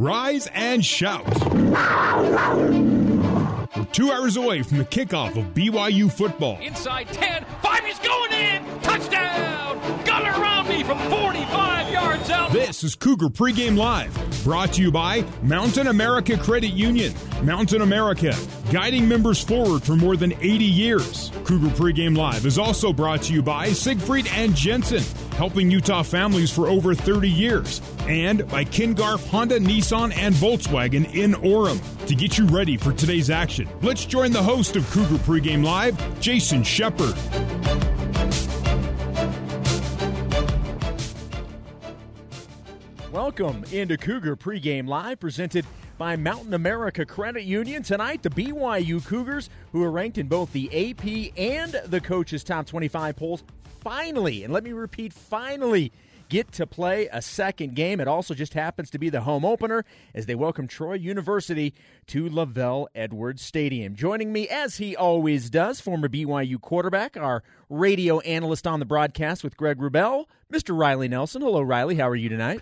rise and shout. We're two hours away from the kickoff of BYU football. Inside 10, 5 is going in! Touchdown! Gunner Romney from 45 yards out. This is Cougar Pregame Live, brought to you by Mountain America Credit Union. Mountain America, guiding members forward for more than 80 years. Cougar Pregame Live is also brought to you by Siegfried and Jensen, helping Utah families for over 30 years. And by Ken Garff Honda, Nissan, and Volkswagen in Orem. To get you ready for today's action, let's join the host of Cougar Pregame Live, Jason Shepard. Welcome into Cougar Pregame Live, presented by Mountain America Credit Union. Tonight, the BYU Cougars, who are ranked in both the AP and the coaches' top 25 polls, finally, and let me repeat, finally get to play a second game. It also just happens to be the home opener as they welcome Troy University to LaVell Edwards Stadium. Joining me, as he always does, former BYU quarterback, our radio analyst on the broadcast with Greg Wrubell, Mr. Riley Nelson. Hello, Riley. How are you tonight?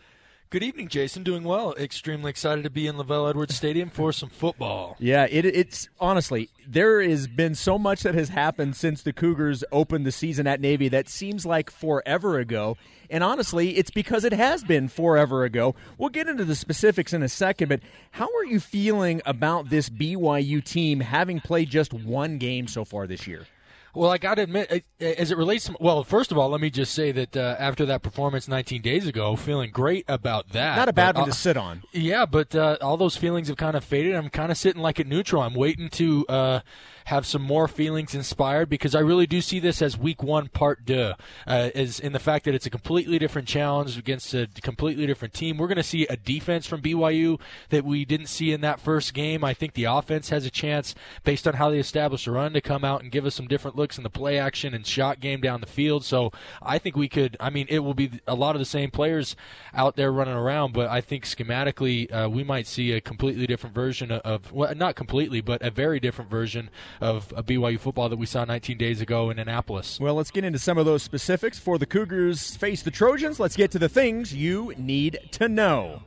Good evening, Jason. Doing well. Extremely excited to be in LaVell Edwards Stadium for some football. Yeah, it, it's honestly there has been so much that has happened since the Cougars opened the season at Navy that seems like forever ago. And honestly, it's because it has been forever ago. We'll get into the specifics in a second, but how are you feeling about this BYU team having played just one game so far this year? Well, I got to admit, as it relates to, well, first of all, let me just say that uh, after that performance 19 days ago, feeling great about that. Not a bad but, one uh, to sit on. Yeah, but uh, all those feelings have kind of faded. I'm kind of sitting like a neutral. I'm waiting to uh, have some more feelings inspired because I really do see this as week one part deux, uh, is in the fact that it's a completely different challenge against a completely different team. We're going to see a defense from BYU that we didn't see in that first game. I think the offense has a chance based on how they establish a run to come out and give us some different looks in the play action and shot game down the field. So I think we could. I mean, it will be a lot of the same players out there running around, but I think schematically uh, we might see a completely different version of, of well, not completely, but a very different version of a BYU football that we saw 19 days ago in Annapolis. Well, let's get into some of those specifics. For the Cougars face the Trojans, let's get to the things you need to know.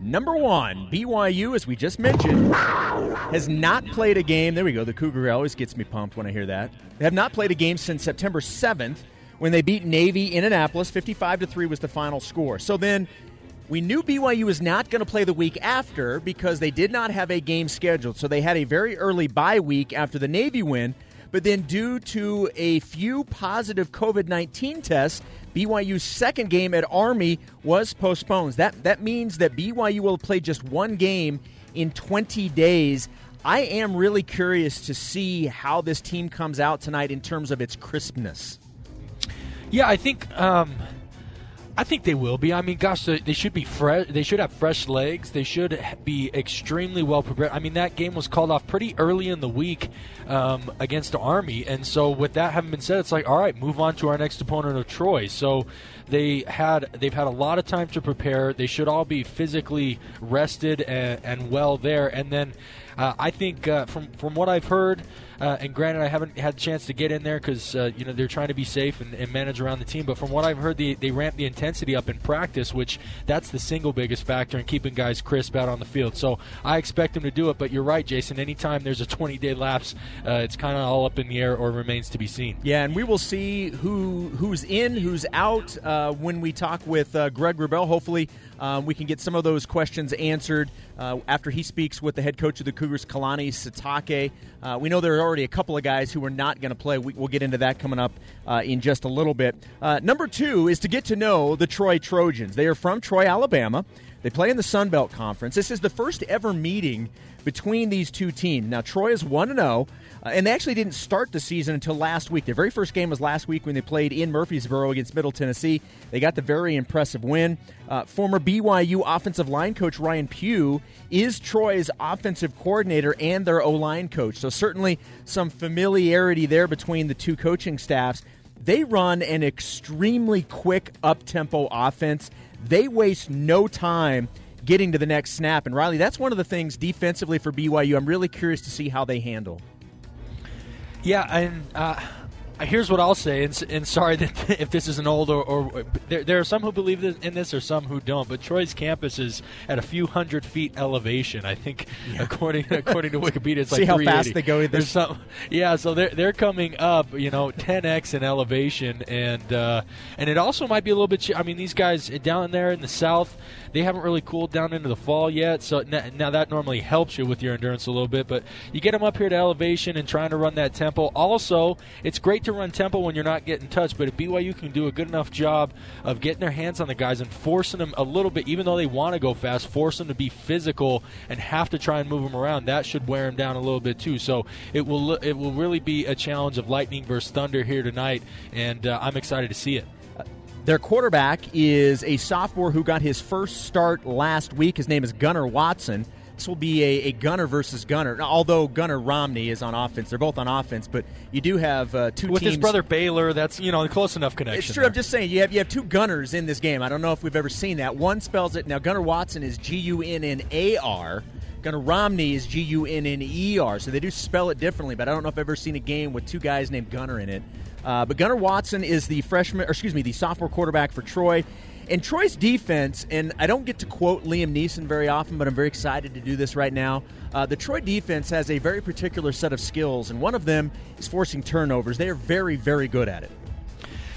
Number one, BYU, as we just mentioned, has not played a game. There we go. The Cougar always gets me pumped when I hear that. They have not played a game since September 7th when they beat Navy in Annapolis. 55 to 3 was the final score. So then we knew BYU was not going to play the week after because they did not have a game scheduled. So they had a very early bye week after the Navy win. But then, due to a few positive COVID 19 tests, BYU's second game at Army was postponed. That, that means that BYU will play just one game in 20 days. I am really curious to see how this team comes out tonight in terms of its crispness. Yeah, I think. Um I think they will be. I mean, gosh, they should be fresh. They should have fresh legs. They should be extremely well prepared. I mean, that game was called off pretty early in the week um, against the Army, and so with that having been said, it's like, all right, move on to our next opponent of Troy. So they had they've had a lot of time to prepare. They should all be physically rested and, and well there, and then. Uh, I think uh, from from what I've heard, uh, and granted I haven't had a chance to get in there because uh, you know they're trying to be safe and, and, manage around the team. But from what I've heard, they, they ramp the intensity up in practice, which that's the single biggest factor in keeping guys crisp out on the field. So I expect them to do it. But you're right, Jason. Anytime there's a 20 day lapse, uh, it's kind of all up in the air or remains to be seen. Yeah, and we will see who who's in, who's out uh, when we talk with Greg Wrubell. Hopefully, um, we can get some of those questions answered after he speaks with the head coach of the Cougars, Kalani Sitake. Uh, we know there are already a couple of guys who are not going to play. We, will get into that coming up uh, in just a little bit. Uh, number two is to get to know the Troy Trojans. They are from Troy, Alabama. They play in the Sun Belt Conference. This is the first ever meeting between these two teams. Now, Troy is 1 0, uh, and they actually didn't start the season until last week. Their very first game was last week when they played in Murfreesboro against Middle Tennessee. They got the very impressive win. Uh, former BYU offensive line coach Ryan Pugh is Troy's offensive coordinator and their O line coach. So, certainly some familiarity there between the two coaching staffs. They run an extremely quick up tempo offense. They waste no time getting to the next snap. And Riley, that's one of the things defensively for BYU. I'm really curious to see how they handle. Yeah, and uh, here's what I'll say, and, and sorry that if this is an old or, or there, there, are some who believe in this, or some who don't. But Troy's campus is at a few hundred feet elevation. I think, yeah. according according to Wikipedia, it's See like how fast they go. There's some, yeah. So they're they're coming up, you know, 10x in elevation, and uh, and it also might be a little bit. I mean, these guys down there in the south, they haven't really cooled down into the fall yet. So now that normally helps you with your endurance a little bit, but you get them up here to elevation and trying to run that tempo. Also, it's great to run tempo when you're not getting touched, but if BYU can do a good enough job of getting their hands on the guys and forcing them a little bit, even though they want to go fast, force them to be physical and have to try and move them around, that should wear them down a little bit too. So it will it will really be a challenge of lightning versus thunder here tonight, and uh, I'm excited to see it. Their quarterback is a sophomore who got his first start last week. His name is Gunnar Watson. This will be a, a Gunner versus Gunner. Although Gunner Romney is on offense, they're both on offense. But you do have uh, two with teams. his brother Baylor. That's you know a close enough connection. It's true. There. I'm just saying you have you have two Gunners in this game. I don't know if we've ever seen that. One spells it now. Gunnar Watson is G U N N A R. Gunner Romney is G U N N E R. So they do spell it differently. But I don't know if I've ever seen a game with two guys named Gunner in it. Uh, but Gunnar Watson is the freshman, or excuse me, the sophomore quarterback for Troy. And Troy's defense, and I don't get to quote Liam Neeson very often, but I'm very excited to do this right now. Uh, the Troy defense has a very particular set of skills, and one of them is forcing turnovers. They are very, very good at it.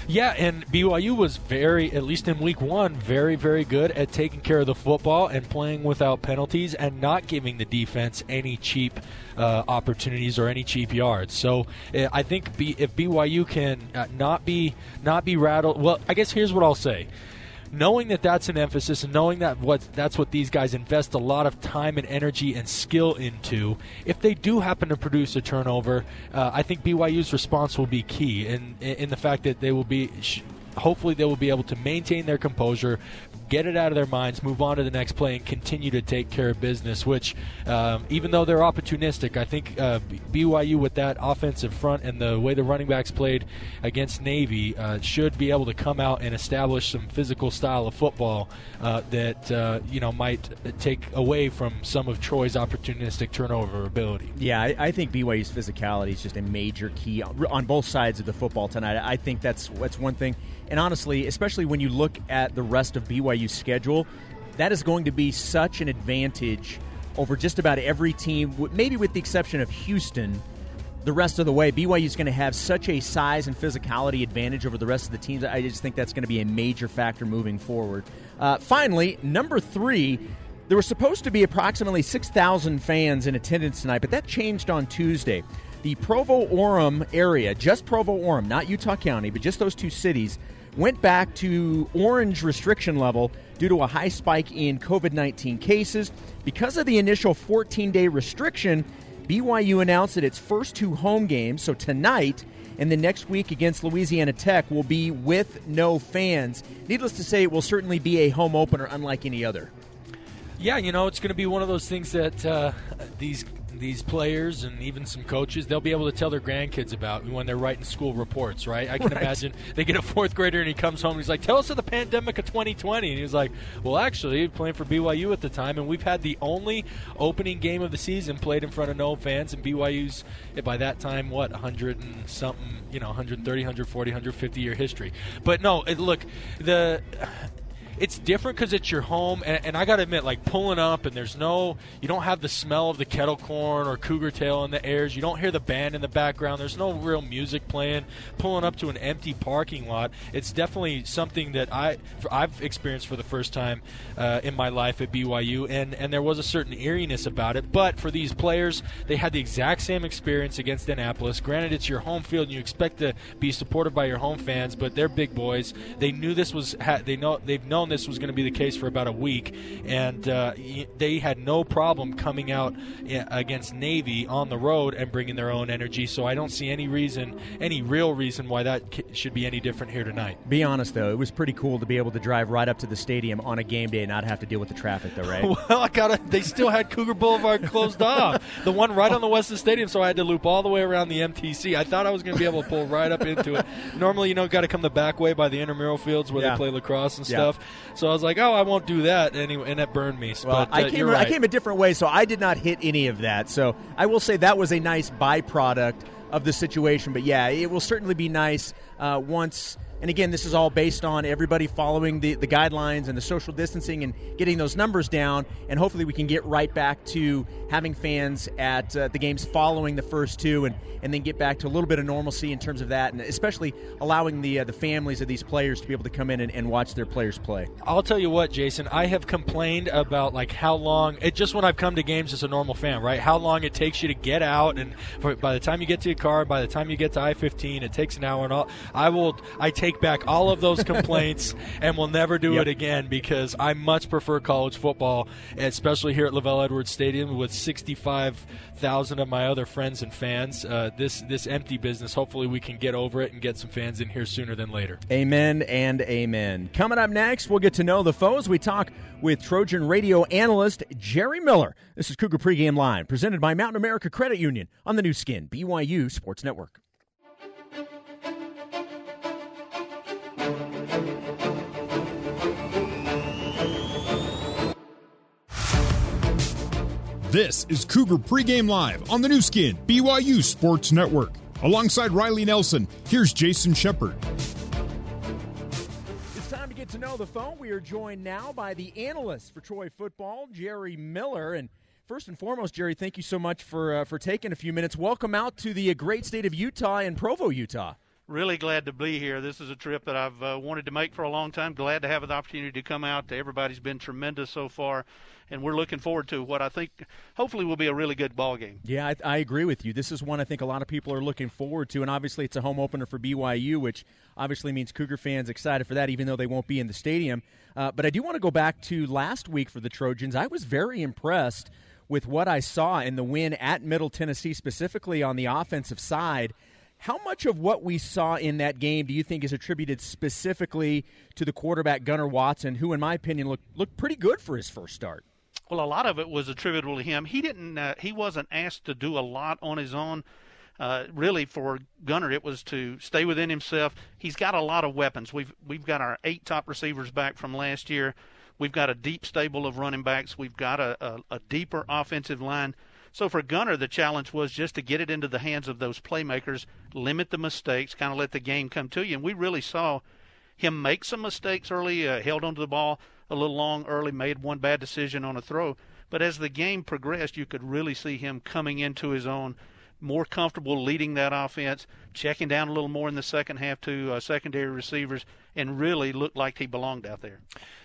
Yeah, and BYU was very, at least in week one, very, very good at taking care of the football and playing without penalties and not giving the defense any cheap uh, opportunities or any cheap yards. So uh, I think B, if BYU can uh, not be not be rattled, well, I guess here's what I'll say knowing that that's an emphasis and knowing that what that's what these guys invest a lot of time and energy and skill into, if they do happen to produce a turnover, uh, I think BYU's response will be key in in the fact that they will be hopefully they will be able to maintain their composure, get it out of their minds, move on to the next play, and continue to take care of business. Which, um, even though they're opportunistic, I think uh, BYU with that offensive front and the way the running backs played against Navy uh, should be able to come out and establish some physical style of football uh, that uh, you know might take away from some of Troy's opportunistic turnover ability. Yeah, I, I think BYU's physicality is just a major key on both sides of the football tonight. I think that's that's one thing. And honestly, especially when you look at the rest of Schedule, that is going to be such an advantage over just about every team, maybe with the exception of Houston. The rest of the way, BYU is going to have such a size and physicality advantage over the rest of the teams. I just think that's going to be a major factor moving forward. Uh, finally, number three, there were supposed to be approximately 6,000 fans in attendance tonight, but that changed on Tuesday. The Provo Orem area, just Provo Orem, not Utah County, but just those two cities, went back to orange restriction level due to a high spike in COVID 19 cases. Because of the initial 14 day restriction, BYU announced that its first two home games, so tonight and the next week against Louisiana Tech, will be with no fans. Needless to say, it will certainly be a home opener unlike any other. Yeah, you know, it's going to be one of those things that uh, these these players and even some coaches, they'll be able to tell their grandkids about when they're writing school reports, right? I can right. imagine they get a fourth grader and he comes home and he's like, "Tell us of the pandemic of 2020." And he's like, "Well, actually, playing for BYU at the time, and we've had the only opening game of the season played in front of no fans, and BYU's by that time what 100 and something, you know, 130, 140, 150 year history. But no, it, look, the it's different because it's your home, and, and I got to admit, like pulling up, and there's no, you don't have the smell of the kettle corn or cougar tail in the airs. You don't hear the band in the background. There's no real music playing. Pulling up to an empty parking lot, it's definitely something that I I've experienced for the first time uh, in my life at BYU, and and there was a certain eeriness about it. But for these players, they had the exact same experience against Annapolis. Granted, it's your home field, and you expect to be supported by your home fans, but they're big boys. They knew this was they know they've known this was going to be the case for about a week, and uh, they had no problem coming out against Navy on the road and bringing their own energy. So I don't see any reason, any real reason why that should be any different here tonight. Be honest though, it was pretty cool to be able to drive right up to the stadium on a game day and not have to deal with the traffic, though, right? well, I got They still had Cougar Boulevard closed off, the one right on the west of the stadium, so I had to loop all the way around the MTC. I thought I was going to be able to pull right up into it. Normally, you know, got to come the back way by the intramural fields where yeah. they play lacrosse and stuff. So I was like, oh, I won't do that anyway, and that burned me. Well, but, uh, I, came, right. I came a different way, so I did not hit any of that. So I will say that was a nice byproduct of the situation. But yeah, it will certainly be nice uh, once and again, this is all based on everybody following the, the guidelines and the social distancing and getting those numbers down. And hopefully, we can get right back to having fans at uh, the games following the first two, and, and then get back to a little bit of normalcy in terms of that, and especially allowing the uh, the families of these players to be able to come in and, and watch their players play. I'll tell you what, Jason, I have complained about like how long it just when I've come to games as a normal fan, right? How long it takes you to get out, and for, by the time you get to your car, by the time you get to I-15, it takes an hour and all. I will, I take take back all of those complaints and we'll never do yep. it again because I much prefer college football, especially here at LaVell Edwards Stadium with 65,000 of my other friends and fans. Uh, this this empty business, hopefully we can get over it and get some fans in here sooner than later. Amen and amen. Coming up next, we'll get to know the foes. We talk with Trojan radio analyst Jerry Miller. This is Cougar Pregame Live, presented by Mountain America Credit Union on the Nu Skin, BYU Sports Network. This is Cougar Pregame Live on the Nu Skin, BYU Sports Network. Alongside Riley Nelson, here's Jason Shepard. It's time to get to know the phone. We are joined now by the analyst for Troy football, Jerry Miller. And first and foremost, Jerry, thank you so much for uh, for taking a few minutes. Welcome out to the great state of Utah and Provo, Utah really glad to be here. This is a trip that I've uh, wanted to make for a long time. Glad to have the opportunity to come out. Everybody's been tremendous so far, and we're looking forward to what I think hopefully will be a really good ball game. Yeah, I, I agree with you. This is one I think a lot of people are looking forward to, and obviously it's a home opener for BYU, which obviously means Cougar fans excited for that, even though they won't be in the stadium. Uh, but I do want to go back to last week for the Trojans. I was very impressed with what I saw in the win at Middle Tennessee, specifically on the offensive side. How much of what we saw in that game do you think is attributed specifically to the quarterback Gunnar Watson, who, in my opinion, looked looked pretty good for his first start? Well, a lot of it was attributable to him. He didn't. Uh, he wasn't asked to do a lot on his own. Uh, really, for Gunnar, it was to stay within himself. He's got a lot of weapons. We've we've got our eight top receivers back from last year. We've got a deep stable of running backs. We've got a, a, a deeper offensive line. So for Gunnar, the challenge was just to get it into the hands of those playmakers, limit the mistakes, kind of let the game come to you. And we really saw him make some mistakes early, uh, held onto the ball a little long early, made one bad decision on a throw. But as the game progressed, you could really see him coming into his own, more comfortable leading that offense, checking down a little more in the second half to uh, secondary receivers, and really looked like he belonged out there.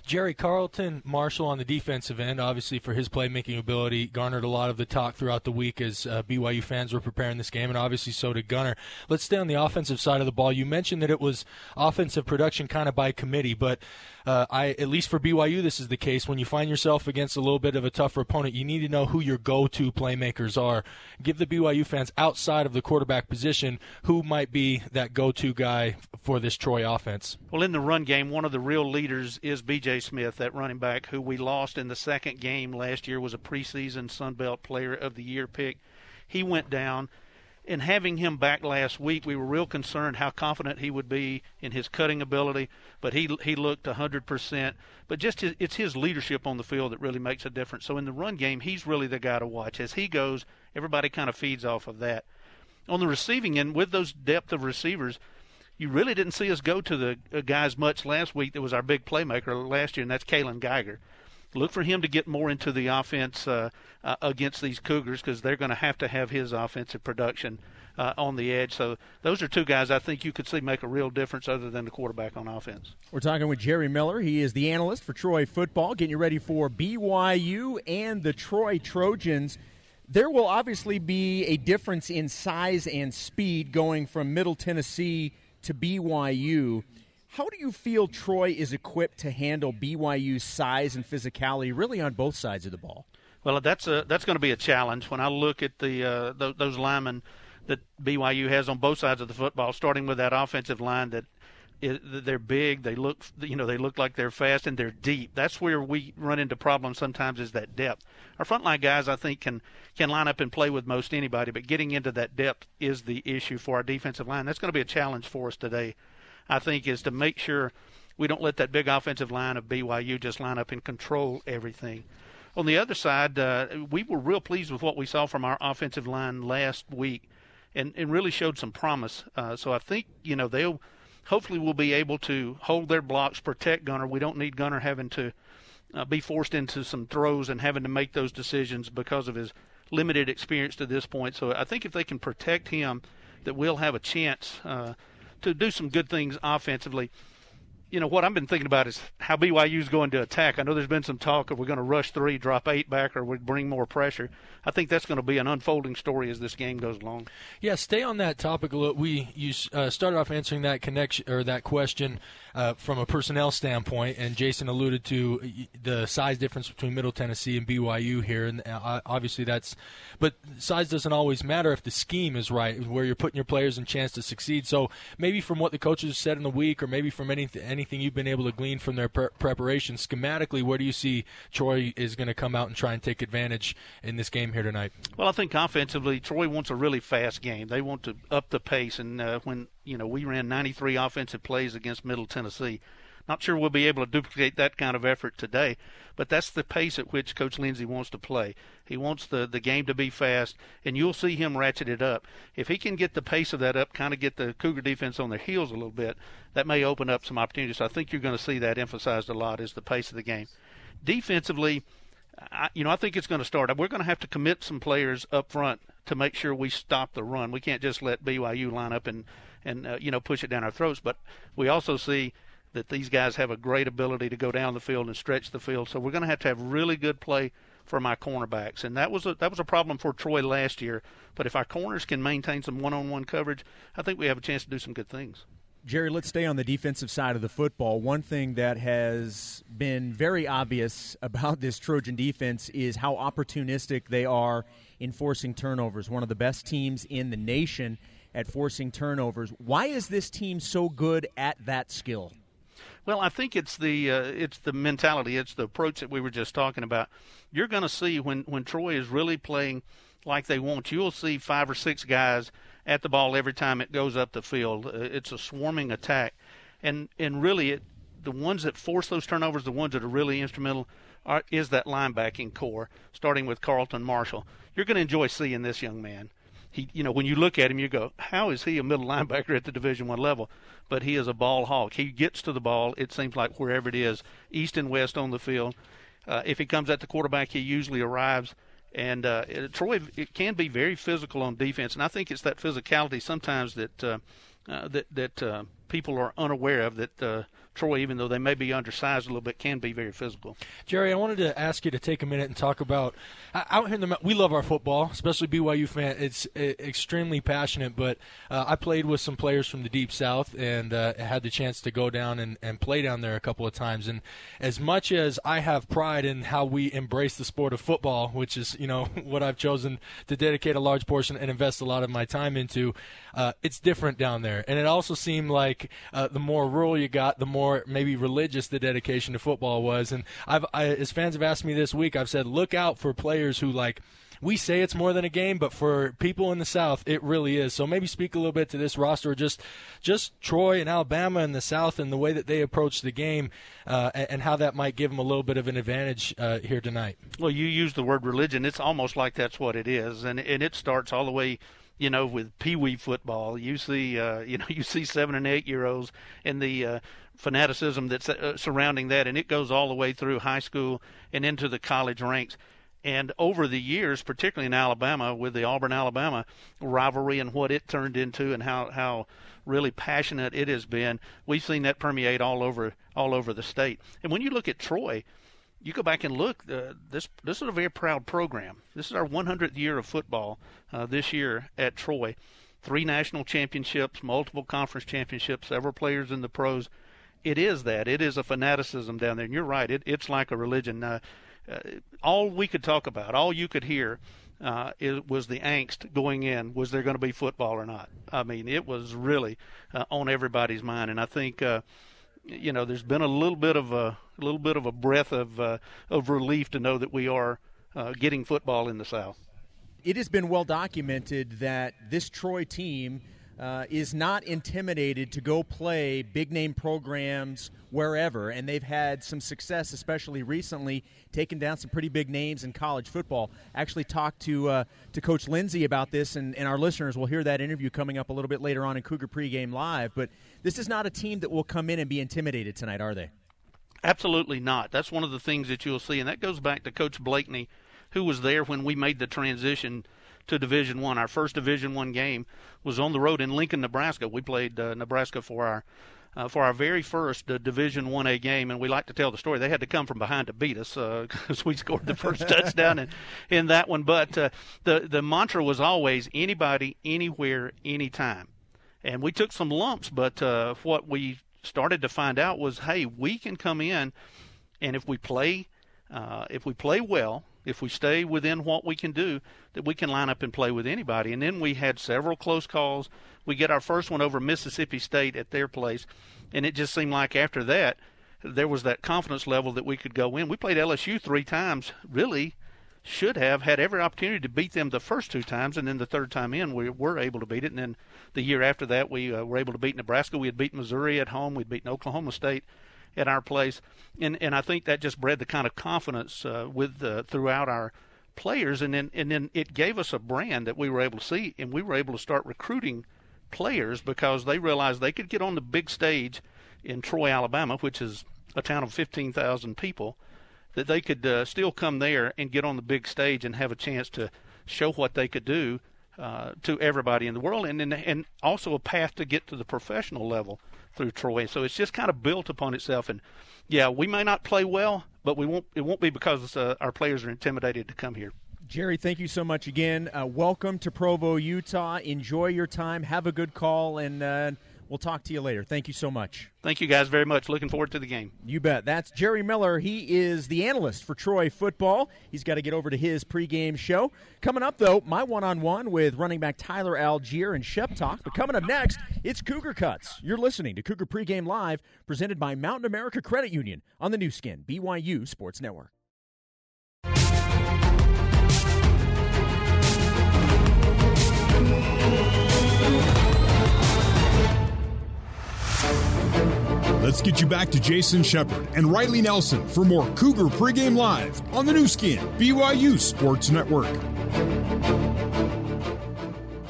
Jerry Carlton Marshall on the defensive end, obviously for his playmaking ability, garnered a lot of the talk throughout the week as uh, BYU fans were preparing this game, and obviously so did Gunnar. Let's stay on the offensive side of the ball. You mentioned that it was offensive production kind of by committee, but uh, I at least for BYU this is the case. When you find yourself against a little bit of a tougher opponent, you need to know who your go-to playmakers are. Give the BYU fans outside of the quarterback position who might be that go-to guy for this Troy offense. Well, in the run game, one of the real leaders is B.J. Smith, that running back who we lost in the second game last year, was a preseason Sun Belt Player of the Year pick. He went down. And having him back last week, we were real concerned how confident he would be in his cutting ability. But he he looked 100%. But just his, it's his leadership on the field that really makes a difference. So in the run game, he's really the guy to watch. As he goes, everybody kind of feeds off of that. On the receiving end, with those depth of receivers, you really didn't see us go to the uh, guys much last week that was our big playmaker last year, and that's Kaylon Geiger. Look for him to get more into the offense uh, uh, against these Cougars because they're going to have to have his offensive production uh, on the edge. So those are two guys I think you could see make a real difference other than the quarterback on offense. We're talking with Jerry Miller. He is the analyst for Troy football, getting you ready for BYU and the Troy Trojans. There will obviously be a difference in size and speed going from Middle Tennessee – to BYU. How do you feel Troy is equipped to handle BYU's size and physicality, really on both sides of the ball? Well, that's a, that's going to be a challenge when I look at the uh, th- those linemen that BYU has on both sides of the football, starting with that offensive line that they're big. They look, you know, they look like they're fast and they're deep. That's where we run into problems sometimes is that depth. Our frontline guys, I think, can can line up and play with most anybody, but getting into that depth is the issue for our defensive line. That's going to be a challenge for us today. I think is to make sure we don't let that big offensive line of BYU just line up and control everything. On the other side, uh, we were real pleased with what we saw from our offensive line last week and, and really showed some promise. Uh, so I think you know they'll hopefully we'll be able to hold their blocks, protect Gunnar. We don't need Gunnar having to uh, be forced into some throws and having to make those decisions because of his limited experience to this point. So I think if they can protect him, that we'll have a chance uh, to do some good things offensively you know, what I've been thinking about is how BYU is going to attack. I know there's been some talk of we're going to rush three, drop eight back, or we bring more pressure. I think that's going to be an unfolding story as this game goes along. Yeah, stay on that topic a little. We you uh, started off answering that connection or that question uh, from a personnel standpoint, and Jason alluded to the size difference between Middle Tennessee and BYU here, and uh, obviously that's. But size doesn't always matter if the scheme is right, where you're putting your players in chance to succeed. So maybe from what the coaches have said in the week, or maybe from anything anything you've been able to glean from their pre- preparation, schematically, where do you see Troy is going to come out and try and take advantage in this game here tonight? Well, I think offensively, Troy wants a really fast game. They want to up the pace, and uh, when you know we ran 93 offensive plays against Middle Tennessee. Not sure we'll be able to duplicate that kind of effort today, but that's the pace at which Coach Lindsey wants to play. He wants the, the game to be fast, and you'll see him ratchet it up. If he can get the pace of that up, kind of get the Cougar defense on their heels a little bit, that may open up some opportunities. So I think you're going to see that emphasized a lot is the pace of the game. Defensively, I, you know, I think it's going to start. We're going to have to commit some players up front to make sure we stop the run. We can't just let BYU line up and and uh, you know push it down our throats. But we also see that these guys have a great ability to go down the field and stretch the field. So we're going to have to have really good play for my cornerbacks, and that was a that was a problem for Troy last year. But if our corners can maintain some one-on-one coverage, I think we have a chance to do some good things. Jerry, let's stay on the defensive side of the football. One thing that has been very obvious about this Trojan defense is how opportunistic they are in forcing turnovers. One of the best teams in the nation at forcing turnovers. Why is this team so good at that skill? Well, I think it's the uh, it's the mentality, it's the approach that we were just talking about. You're going to see when when Troy is really playing like they want, you'll see five or six guys at the ball every time it goes up the field. Uh, it's a swarming attack, and and really, it, the ones that force those turnovers, the ones that are really instrumental, are, is that linebacking corps, starting with Carlton Marshall. You're going to enjoy seeing this young man. He, you know, when you look at him, you go, "How is he a middle linebacker at the Division One level?" But he is a ball hawk. He gets to the ball. It seems like wherever it is, east and west on the field. Uh, if he comes at the quarterback, he usually arrives and uh, Troy, it can be very physical on defense, and I think it's that physicality sometimes that uh, uh, that that uh, people are unaware of. That uh, Troy, even though they may be undersized a little bit, can be very physical. Jerry, I wanted to ask you to take a minute and talk about out here in the. We love our football, especially BYU fan. It's extremely passionate, but uh, I played with some players from the deep south and uh, had the chance to go down and, and play down there a couple of times. And as much as I have pride in how we embrace the sport of football, which is you know what I've chosen to dedicate a large portion and invest a lot of my time into, uh, it's different down there. And it also seemed like uh, the more rural you got, the more more maybe religious the dedication to football was. And I've, I, as fans have asked me this week, I've said, look out for players who like we say it's more than a game, but for people in the South, it really is. So maybe speak a little bit to this roster, just just Troy and Alabama in the South and the way that they approach the game, uh, and, how that might give them a little bit of an advantage uh, here tonight. Well, you use the word religion; it's almost like that's what it is, and and it starts all the way you know, with pee wee football. You see, uh, you know, you see seven and eight year olds and the uh, fanaticism that's uh, surrounding that, and it goes all the way through high school and into the college ranks. And over the years, particularly in Alabama, with the Auburn Alabama rivalry and what it turned into, and how how really passionate it has been, we've seen that permeate all over all over the state. And when you look at Troy, you go back and look. Uh, this this is a very proud program. This is our 100th year of football uh, this year at Troy. Three national championships, multiple conference championships, several players in the pros it is that. It is a fanaticism down there. And you're right. It, it's like a religion. Uh, all we could talk about, all you could hear, uh, it was the angst going in. Was there going to be football or not? I mean, it was really uh, on everybody's mind. And I think, you know, there's been a little bit of a, a little bit of a breath of uh, of relief to know that we are uh, getting football in the South. It has been well documented that this Troy team uh, is not intimidated to go play big name programs wherever, and they've had some success, especially recently, taking down some pretty big names in college football. Actually, talked to uh, to Coach Lindsey about this, and, and our listeners will hear that interview coming up a little bit later on in Cougar Pregame Live. But this is not a team that will come in and be intimidated tonight, are they? Absolutely not. That's one of the things that you'll see, and that goes back to Coach Blakeney, who was there when we made the transition to Division One. Our first Division One game was on the road in Lincoln, Nebraska. We played uh, Nebraska for our uh, for our very first uh, Division One A game, and we like to tell the story. They had to come from behind to beat us because uh, we scored the first touchdown in, in that one. But uh, the the mantra was always anybody, anywhere, anytime. And we took some lumps, but uh, what we started to find out was, hey, we can come in, and if we play, uh, if we play well, if we stay within what we can do, that we can line up and play with anybody. And then we had several close calls. We get our first one over Mississippi State at their place, and it just seemed like after that, there was that confidence level that we could go in. We played LSU three times, really should have had every opportunity to beat them the first two times, and then the third time in, we were able to beat it. And then the year after that, we uh, were able to beat Nebraska. We had beaten Missouri at home. We'd beaten Oklahoma State at our place, and and I think that just bred the kind of confidence uh, with uh, throughout our players, and then and then it gave us a brand that we were able to see, and we were able to start recruiting players because they realized they could get on the big stage in Troy, Alabama, which is a town of 15,000 people, that they could uh, still come there and get on the big stage and have a chance to show what they could do uh, to everybody in the world, and, and and also a path to get to the professional level through Troy. So it's just kind of built upon itself. And yeah, we may not play well, but we won't. It won't be because uh, our players are intimidated to come here. Jerry, thank you so much again. Uh, welcome to Provo, Utah. Enjoy your time. Have a good call, and uh, we'll talk to you later. Thank you so much. Thank you guys very much. Looking forward to the game. You bet. That's Jerry Miller. He is the analyst for Troy football. He's got to get over to his pregame show. Coming up, though, my one on one with running back Tyler Allgeier and Shep Talk. But coming up next, it's Cougar Cuts. You're listening to Cougar Pregame Live, presented by Mountain America Credit Union on the Nu Skin, BYU Sports Network. Let's get you back to Jason Shepard and Riley Nelson for more Cougar Pregame Live on the Nu Skin, BYU Sports Network.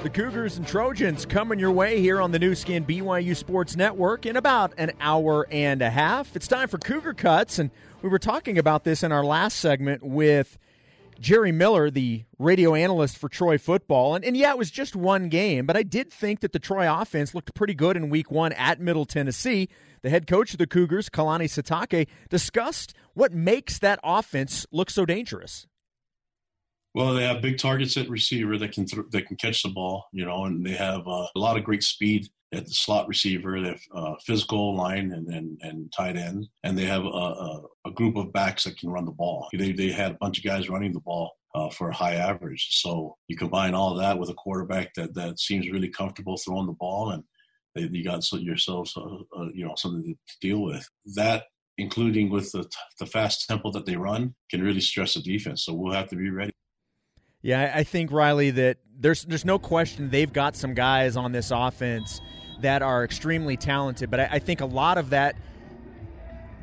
The Cougars and Trojans coming your way here on the Nu Skin BYU Sports Network in about an hour and a half. It's time for Cougar Cuts, and we were talking about this in our last segment with Jerry Miller, the radio analyst for Troy football. And, and yeah, it was just one game, but I did think that the Troy offense looked pretty good in week one at Middle Tennessee. The head coach of the Cougars, Kalani Sitake, discussed what makes that offense look so dangerous. Well, they have big targets at receiver that can th- that can catch the ball, you know, and they have uh, a lot of great speed at the slot receiver. They have uh, physical line and, and, and tight end, and they have a, a, a, group of backs that can run the ball. They they had a bunch of guys running the ball uh, for a high average. So you combine all that with a quarterback that that seems really comfortable throwing the ball, and you got yourselves uh, uh, you know something to deal with. That including with the, the fast tempo that they run, can really stress the defense. So we'll have to be ready. Yeah, I think Riley that there's there's no question they've got some guys on this offense that are extremely talented, but I, I think a lot of that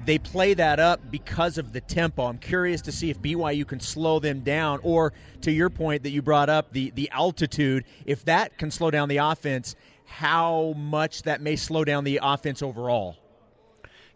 they play that up because of the tempo. I'm curious to see if BYU can slow them down, or to your point that you brought up, the the altitude. If that can slow down the offense, how much that may slow down the offense overall.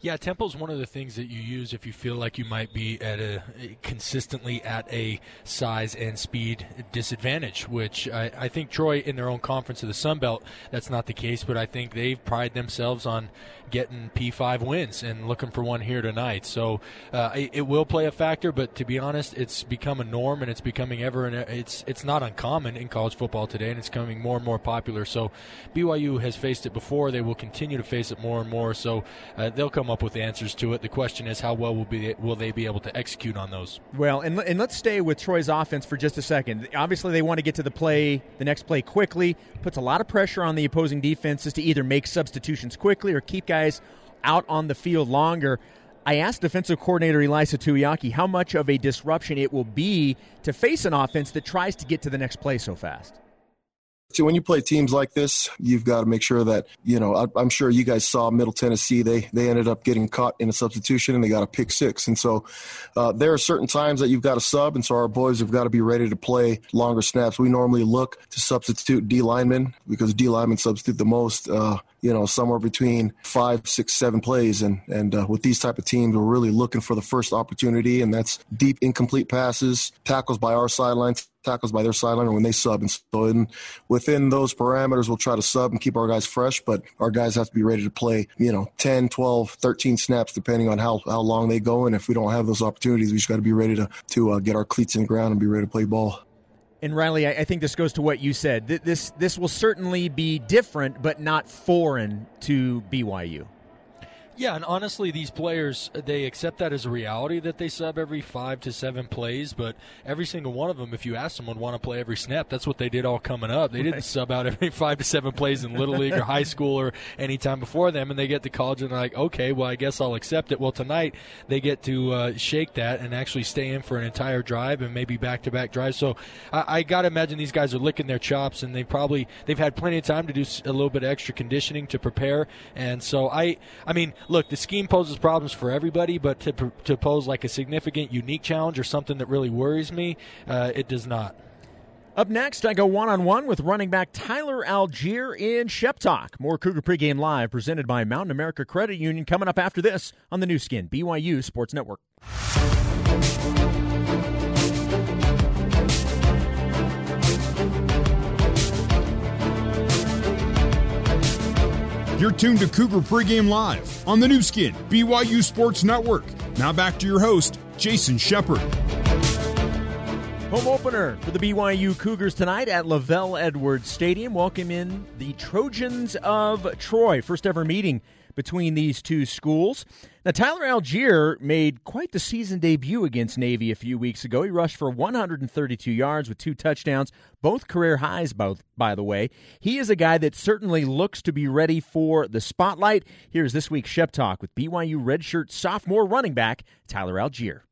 Yeah, tempo is one of the things that you use if you feel like you might be at a consistently at a size and speed disadvantage. Which I, I think Troy in their own conference of the Sun Belt, that's not the case. But I think they've prided themselves on getting P5 wins and looking for one here tonight. So uh, it, it, will play a factor, but to be honest, it's become a norm and it's becoming ever and it's it's not uncommon in college football today, and it's becoming more and more popular. So BYU has faced it before; they will continue to face it more and more. So uh, they'll come up with answers to it. The question is, how well will be will they be able to execute on those? Well, and and let's stay with Troy's offense for just a second. Obviously, they want to get to the play, the next play quickly. Puts a lot of pressure on the opposing defenses to either make substitutions quickly or keep guys out on the field longer. I asked defensive coordinator Ilaisa Tuiaki how much of a disruption it will be to face an offense that tries to get to the next play so fast. So when you play teams like this, you've got to make sure that you know. I, am sure you guys saw Middle Tennessee. They they ended up getting caught in a substitution and they got a pick six. And so uh, there are certain times that you've got to sub, and so our boys have got to be ready to play longer snaps. We normally look to substitute D linemen because D linemen substitute the most. Uh, you know, somewhere between five, six, seven plays, and and uh, with these type of teams, we're really looking for the first opportunity, and that's deep incomplete passes, tackles by our sidelines tackles by their sideline or when they sub. And so in, within those parameters, we'll try to sub and keep our guys fresh, but our guys have to be ready to play, you know, 10, 12, 13 snaps, depending on how, how long they go. And if we don't have those opportunities, we just got to be ready to, to uh, get our cleats in the ground and be ready to play ball. And Riley, I think this goes to what you said. This this will certainly be different, but not foreign to BYU. Yeah, and honestly, these players they accept that as a reality that they sub every five to seven plays. But every single one of them, if you ask them, would want to play every snap. That's what they did all coming up. They didn't sub out every five to seven plays in little league or high school or any time before them. And they get to college and they're like, okay, well, I guess I'll accept it. Well, tonight they get to uh, shake that and actually stay in for an entire drive and maybe back to back drives. So I, I got to imagine these guys are licking their chops and they probably they've had plenty of time to do a little bit of extra conditioning to prepare. And so I, I mean, look, the scheme poses problems for everybody, but to, to pose like a significant, unique challenge or something that really worries me, uh, it does not. Up next, I go one on one with running back Tyler Allgeier in Shep Talk. More Cougar pregame live presented by Mountain America Credit Union coming up after this on the Nu Skin, BYU Sports Network. You're tuned to Cougar Pregame Live on the Nu Skin, BYU Sports Network. Now back to your host, Jason Shepard. Home opener for the BYU Cougars tonight at LaVell Edwards Stadium. Welcome in the Trojans of Troy. First ever meeting between these two schools. Now, Tyler Allgeier made quite the season debut against Navy a few weeks ago. He rushed for 132 yards with two touchdowns, both career highs, both, by the way. He is a guy that certainly looks to be ready for the spotlight. Here's this week's Shep Talk with BYU redshirt sophomore running back Tyler Allgeier.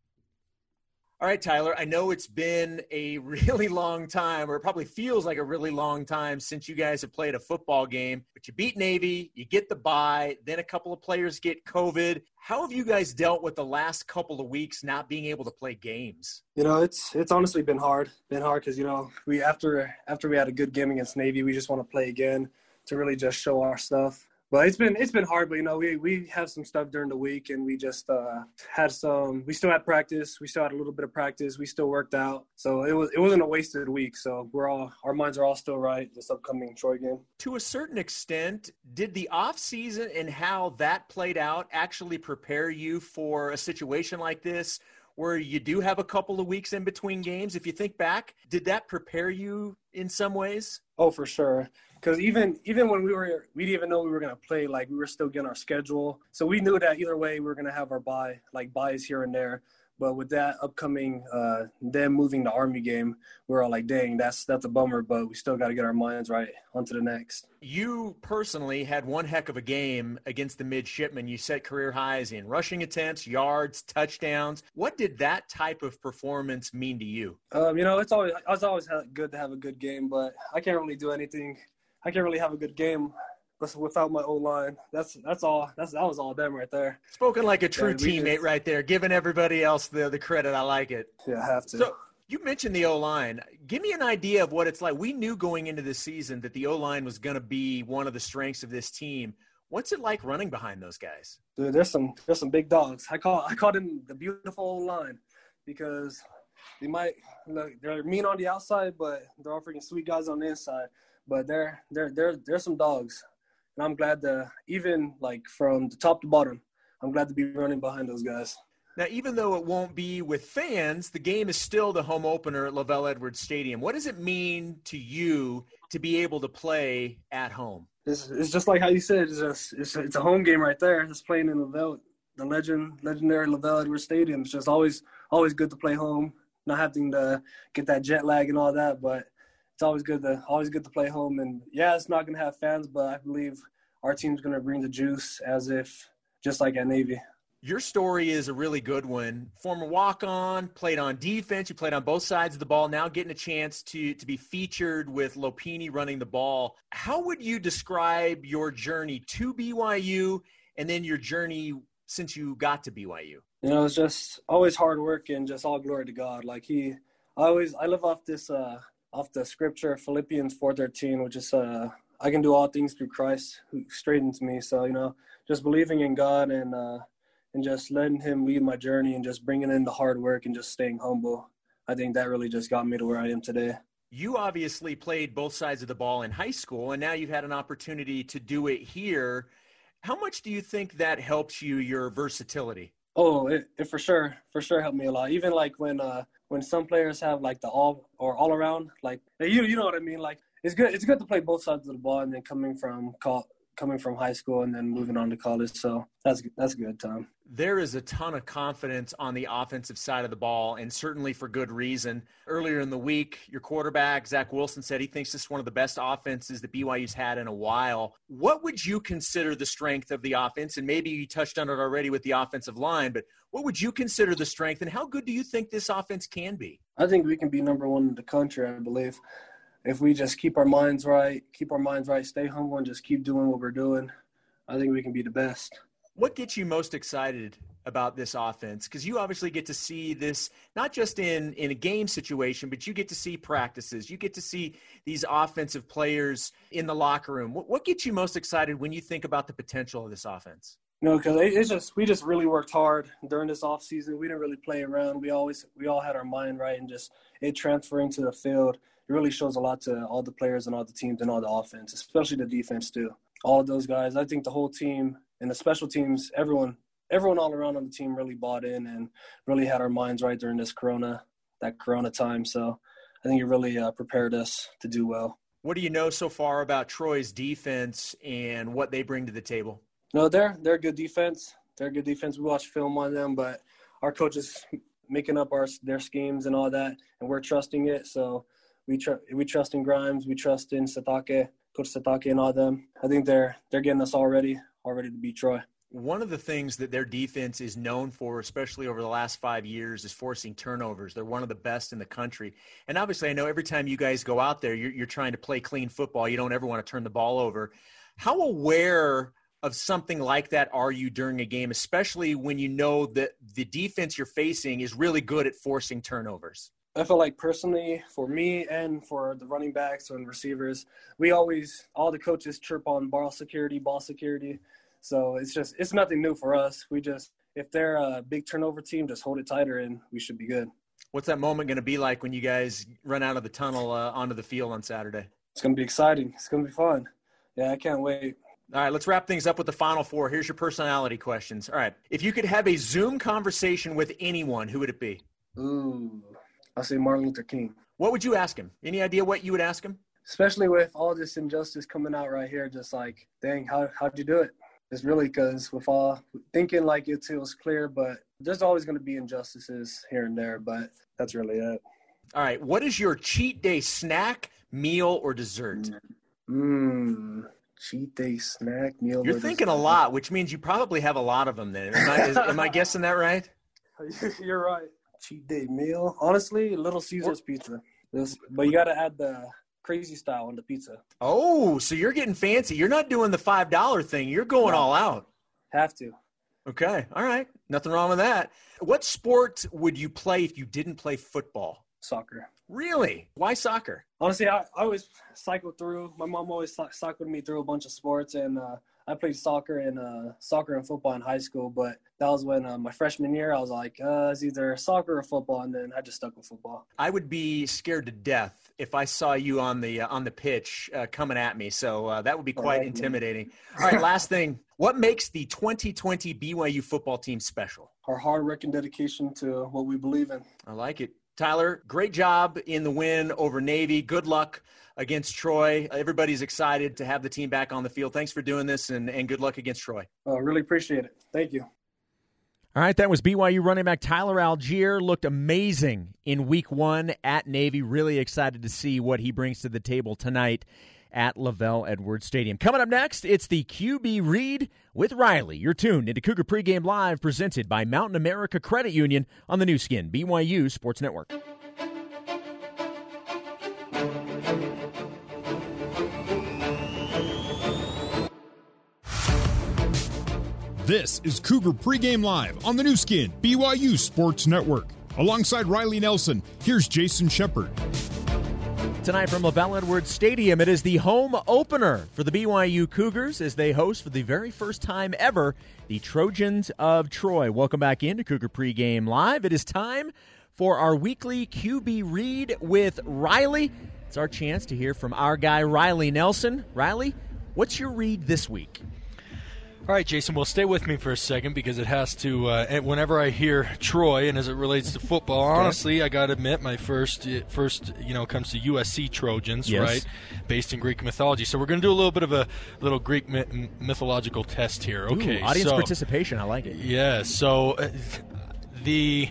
All right, Tyler, I know it's been a really long time, or it probably feels like a really long time since you guys have played a football game, but you beat Navy, you get the bye, then a couple of players get COVID. How have you guys dealt with the last couple of weeks not being able to play games? You know, it's it's honestly been hard. Been hard because you know we after after we had a good game against Navy, we just want to play again to really just show our stuff but it's been it's been hard. But you know, we we have some stuff during the week, and we just uh, had some. We still had practice. We still had a little bit of practice. We still worked out, so it was it wasn't a wasted week. So we're all our minds are all still right this upcoming Troy game. To a certain extent, did the off season and how that played out actually prepare you for a situation like this? Where you do have a couple of weeks in between games. If you think back, did that prepare you in some ways? Oh, for sure because even even when we were we didn't even know we were gonna play like we were still getting our schedule. So we knew that either way we were gonna have our bye like byes here and there. But with that upcoming uh them moving the army game we're all like dang that's that's a bummer but we still got to get our minds right onto the next. You personally had one heck of a game against the midshipmen. You set career highs in rushing attempts yards touchdowns. What did that type of performance mean to you? Um you know it's always it's always good to have a good game but i can't really do anything I can't really have a good game without my O line. That's that's all. That's that was all them right there. Spoken like a true yeah, teammate just, right there, giving everybody else the the credit. I like it. Yeah, I have to. So you mentioned the O line. Give me an idea of what it's like. We knew going into the season that the O line was going to be one of the strengths of this team. What's it like running behind those guys? Dude, there's some there's some big dogs. I call I call them the beautiful O line because they might look they're mean on the outside, but they're all freaking sweet guys on the inside but they're they're they're they're some dogs, and I'm glad to even like from the top to bottom, I'm glad to be running behind those guys. Now, even though it won't be with fans, the game is still the home opener at LaVell Edwards Stadium. What does it mean to you to be able to play at home? It's, it's just like how you said. It's just it's, it's a home game right there. It's playing in LaVell, the legend legendary LaVell Edwards Stadium. It's just always always good to play home, not having to get that jet lag and all that. But it's always good to always good to play home. And yeah, it's not gonna have fans, but I believe our team's gonna bring the juice as if just like at Navy. Your story is a really good one. Former walk-on, played on defense. You played on both sides of the ball. Now getting a chance to to be featured with Lopini running the ball. How would you describe your journey to BYU, and then your journey since you got to BYU? You know, it's just always hard work and just all glory to God. Like he, I always I live off this uh off the scripture Philippians four thirteen, which is uh I can do all things through Christ who straightens me. So you know, just believing in God and. uh and just letting him lead my journey and just bringing in the hard work and just staying humble. I think that really just got me to where I am today. You obviously played both sides of the ball in high school, and now you've had an opportunity to do it here. How much do you think that helps you, your versatility? Oh, it, it for sure, for sure helped me a lot. Even like when uh when some players have like the all or all around, like you you know what I mean. Like it's good it's good to play both sides of the ball, and then coming from call, coming from high school and then moving on to college. So that's that's a good time. There is a ton of confidence on the offensive side of the ball, and certainly for good reason. Earlier in the week, your quarterback Zach Wilson said he thinks this is one of the best offenses that BYU's had in a while. What would you consider the strength of the offense? And maybe you touched on it already with the offensive line, but what would you consider the strength, and how good do you think this offense can be? I think we can be number one in the country. I believe if we just keep our minds right, keep our minds right, stay humble, and just keep doing what we're doing, I think we can be the best. What gets you most excited about this offense? Because you obviously get to see this not just in in a game situation, but you get to see practices. You get to see these offensive players in the locker room. What, what gets you most excited when you think about the potential of this offense? No, because it's just we just really worked hard during this off season. We didn't really play around. We always we all had our mind right, and just it transferring to the field it really shows a lot to all the players and all the teams and all the offense, especially the defense too. All of those guys, I think the whole team and the special teams, everyone, everyone all around on the team really bought in and really had our minds right during this Corona, that Corona time. So I think it really uh, prepared us to do well. What do you know so far about Troy's defense and what they bring to the table? No, they're they're good defense. They're good defense. We watch film on them, but our coaches making up our their schemes and all that, and we're trusting it. So we tr- we trust in Grimes, we trust in Satake, Coach Sitake, and all them. I think they're they're getting us all ready, all ready to beat Troy. One of the things that their defense is known for, especially over the last five years, is forcing turnovers. They're one of the best in the country. And obviously, I know every time you guys go out there, you're, you're trying to play clean football. You don't ever want to turn the ball over. How aware of something like that are you during a game, especially when you know that the defense you're facing is really good at forcing turnovers? I feel like personally, for me and for the running backs and receivers, we always all the coaches chirp on ball security, ball security. So it's just it's nothing new for us. We just if they're a big turnover team, just hold it tighter and we should be good. What's that moment going to be like when you guys run out of the tunnel uh, onto the field on Saturday? It's going to be exciting. It's going to be fun. Yeah, I can't wait. All right, let's wrap things up with the final four. Here's your personality questions. All right, if you could have a Zoom conversation with anyone, who would it be? Ooh. I say Martin Luther King. What would you ask him? Any idea what you would ask him? Especially with all this injustice coming out right here, just like, dang, how how'd you do it? It's really because with all thinking like it, was clear, but there's always going to be injustices here and there. But that's really it. All right, what is your cheat day snack, meal, or dessert? Mmm, cheat day snack, meal. You're thinking dessert. a lot, which means you probably have a lot of them. Then, am I, is, am I guessing that right? You're right cheat day meal. Honestly, Little Caesars pizza. This, but you got to add the crazy style on the pizza. Oh, so you're getting fancy. You're not doing the five dollar thing. You're going no. all out. Have to. Okay. All right. Nothing wrong with that. What sport would you play if you didn't play football? Soccer. Really? Why soccer? Honestly, I, I always cycled through. My mom always cycled me through a bunch of sports, and uh, I played soccer and uh, soccer and football in high school, but that was when uh, my freshman year I was like, uh, it's either soccer or football, and then I just stuck with football. I would be scared to death if I saw you on the uh, on the pitch uh, coming at me, so uh, that would be quite right, intimidating. All right, last thing, what makes the 2020 BYU football team special? Our hard work and dedication to what we believe in. I like it. Tyler, great job in the win over Navy. Good luck against Troy. Everybody's excited to have the team back on the field. Thanks for doing this and, and good luck against Troy. Oh, really appreciate it. Thank you. All right, that was BYU running back Tyler Allgeier. Looked amazing in week one at Navy. Really excited to see what he brings to the table tonight at LaVell Edwards Stadium. Coming up next, it's the QB Read with Riley. You're tuned into Cougar Pregame Live, presented by Mountain America Credit Union on the Nu Skin, BYU Sports Network. This is Cougar Pregame Live on the Nu Skin, BYU Sports Network. Alongside Riley Nelson, here's Jason Shepard. Tonight from LaVell Edwards Stadium, it is the home opener for the BYU Cougars as they host for the very first time ever the Trojans of Troy. Welcome back into Cougar Pregame Live. It is time for our weekly QB read with Riley. It's our chance to hear from our guy, Riley Nelson. Riley, what's your read this week? All right, Jason, well, stay with me for a second because it has to. Uh, whenever I hear Troy, and as it relates to football, honestly, I got to admit, my first, uh, first, you know, comes to USC Trojans, Yes. right, based in Greek mythology. So we're going to do a little bit of a little Greek myth- mythological test here. Okay, Ooh, audience so, participation. I like it. Yeah. So uh, the